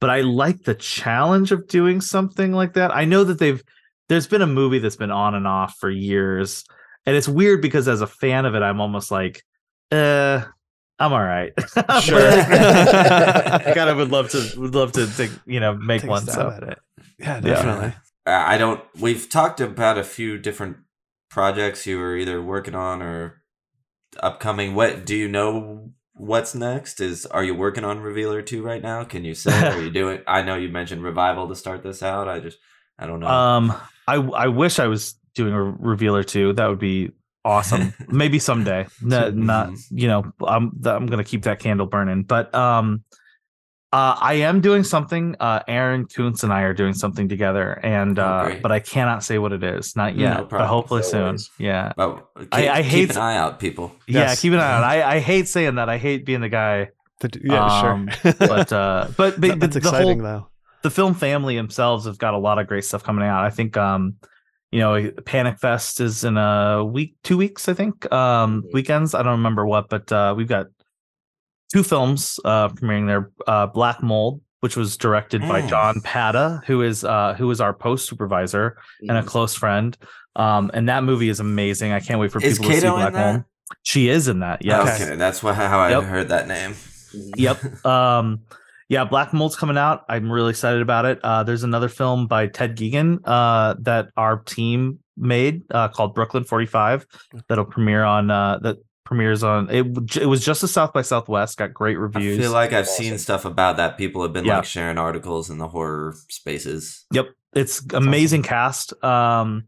but I like the challenge of doing something like that. I know that they've there's been a movie that's been on and off for years, and it's weird because as a fan of it, I'm almost like, uh, I'm all right. Sure. I kind of would love to would love to, to you know make Take one. stab So at it. Yeah, definitely. I don't. We've talked about a few different projects you were either working on or upcoming. What do you know? What's next? Is are you working on Revealer two right now? Can you say? Are you doing? I know you mentioned Revival to start this out. I just I don't know. um, I I wish I was doing a revealer two. That would be awesome. Maybe someday. No, not you know. I'm I'm gonna keep that candle burning. But um, uh, I am doing something. Uh, Aaron Koontz and I are doing something together, and Oh, uh, great. but I cannot say what it is. Not No yet, but hopefully No soon. worries. Yeah. but keep, I- I keep hate- an eye out, people. Yeah, Yes. keep an eye on. it. I I hate saying that. I hate being the guy, The- yeah, Um, sure. but uh, but, but That- that's the, the exciting whole though. the film family themselves have got a lot of great stuff coming out. I think um you know Panic Fest is in a week, two weeks, I think. Um weekends. I don't remember what, but uh we've got two films uh premiering there. Uh Black Mold, which was directed by Mm. John Pata, who is uh who is our post supervisor and a close friend. Um and that movie is amazing. I can't wait for Is people to see Caito Black? Mold. She is in that, yes. Okay, that's wha- how I Yep. heard that name. Yep. Um, yeah, Black Mold's coming out. I'm really excited about it. Uh, there's another film by Ted Geoghegan uh, that our team made uh, called Brooklyn 45 that'll premiere on uh, that premieres on it. It was just a South by Southwest. Got great reviews. I feel like I've Awesome. seen stuff about that. People have been Yeah. like sharing articles in the horror spaces. Yep, it's amazing cast. Um,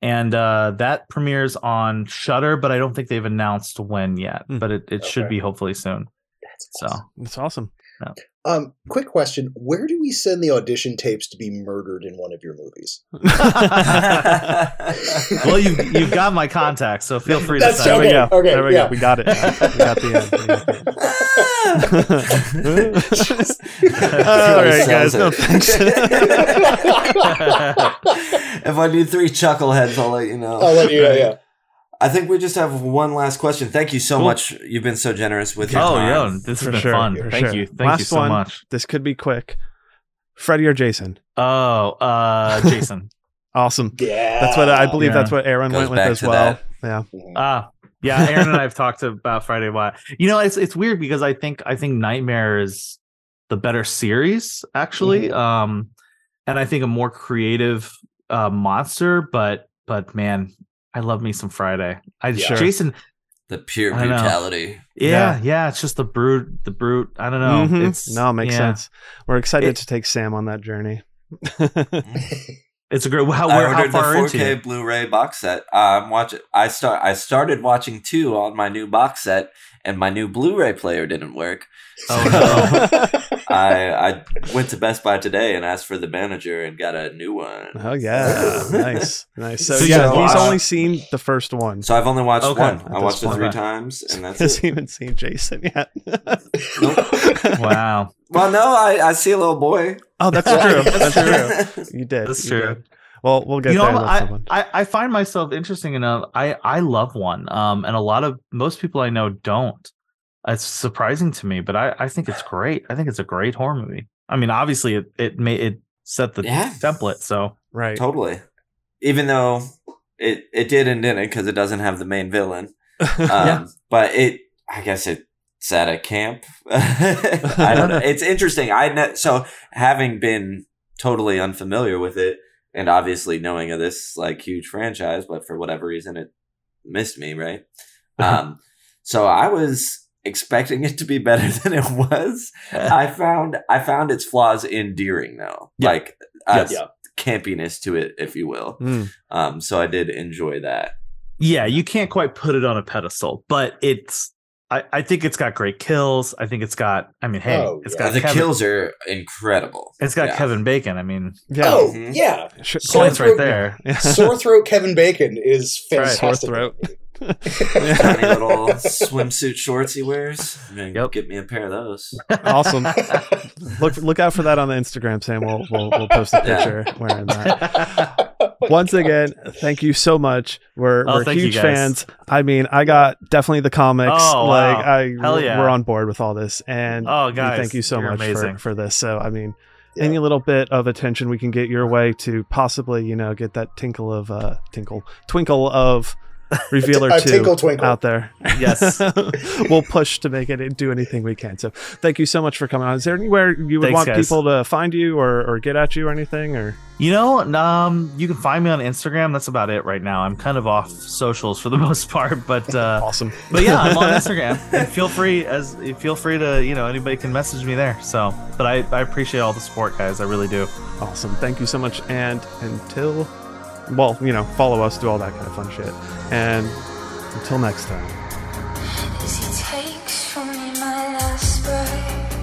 and uh, that premieres on Shudder, but I don't think they've announced when yet. Hmm. But it, it should be hopefully soon. That's So awesome. It's awesome. Um, quick question: Where do we send the audition tapes to be murdered in one of your movies? well, you you've got my contact, so feel free to That's send. there we go. okay, there we yeah. go. We got it. We got the end. We got the end. All right, guys. No thanks. if I need three chuckleheads, I'll let you know. I'll let you know. Yeah. I think we just have one last question. Thank you so Cool. much. You've been so generous with your Oh, time. yeah, this For has been sure, fun. for Thank sure. you, thank you so one. much. this could be quick. Freddie or Jason? Oh, uh, Jason. Awesome. Yeah. That's what I believe. Yeah. That's what Aaron Goes went with as well. that. Yeah. Mhm. Ah, yeah. Aaron and I have talked about Friday. Why? You know, it's it's weird because I think I think Nightmare is the better series actually, Mhm. um, and I think a more creative uh, monster. But but man, I love me some Friday. I Yeah. Jason. The pure brutality. Yeah, yeah, It's just the brute, the brute. I don't know. Mhm. It's no, it makes yeah. sense. We're excited It- to take Sam on that journey. It's a great. How, I where, how ordered the far into? 4K you? Blu-ray box set. I'm watching. I start. I started watching two on my new box set, and my new Blu-ray player didn't work. Oh, So I I went to Best Buy today and asked for the manager and got a new one. Oh yeah, nice, nice. So, So, yeah, so, he's only seen the first one. So I've only watched Okay. one. I this watched it three Okay. times, and that's Hasn't even seen Jason yet. wow. Well, no, I, I see a little boy. Oh, that's true. That's true. You did. That's you true. did. Well, we'll get you there. know, That's I. I I find myself interesting enough. I I love one, um, and a lot of most people I know don't. It's surprising to me, but I I think it's great. I think it's a great horror movie. I mean, obviously it it made it set the Yeah. template. So right. Totally. Even though it it did and didn't because it doesn't have the main villain. Um, But it, I guess it's at a camp. I don't know. It's interesting. I ne- so having been totally unfamiliar with it, and obviously knowing of this like huge franchise, but for whatever reason it missed me. Right. Um. so I was expecting it to be better than it was. I found I found its flaws endearing though, Yeah. like uh, Yes. campiness to it, if you will. Mm. Um, so I did enjoy that. yeah, you can't quite put it on a pedestal, but it's. I, I think it's got great kills. I think it's got. I mean, hey, Oh, it's yeah. got the Kevin, kills are incredible. It's got Yeah. Kevin Bacon. I mean, Yeah. Oh yeah, Sh- Sore points right there. Sore throat Kevin Bacon is That's right, fantastic. sore throat. Tiny little swimsuit shorts he wears. I'm Yep. Get me a pair of those. awesome. Look look out for that on the Instagram, Sam. We'll we'll, we'll post a Yeah. picture wearing that. Once again, thank you so much. We're Oh, we're huge fans. I mean, I got definitely the comics. Oh, like wow. I Hell yeah. we're on board with all this. And Oh, guys, thank you so much amazing. for, for this. So I mean any little bit of attention we can get your way to possibly, you know, get that tinkle of uh tinkle twinkle of revealer a two tinkle twinkle. out there. Yes. we'll push to make it do anything we can. So thank you so much for coming on. Is there anywhere you would Thanks, want guys. people to find you or, or get at you or anything? Or You know, um, you can find me on Instagram. That's about it right now. I'm kind of off socials for the most part, but uh, awesome. but yeah, I'm on Instagram. And feel free as feel free to you know anybody can message me there. So, but I I appreciate all the support, guys. I really do. Awesome. Thank you so much. And until well, you know, follow us, do all that kind of fun shit. And until next time. Takes from me my last breath,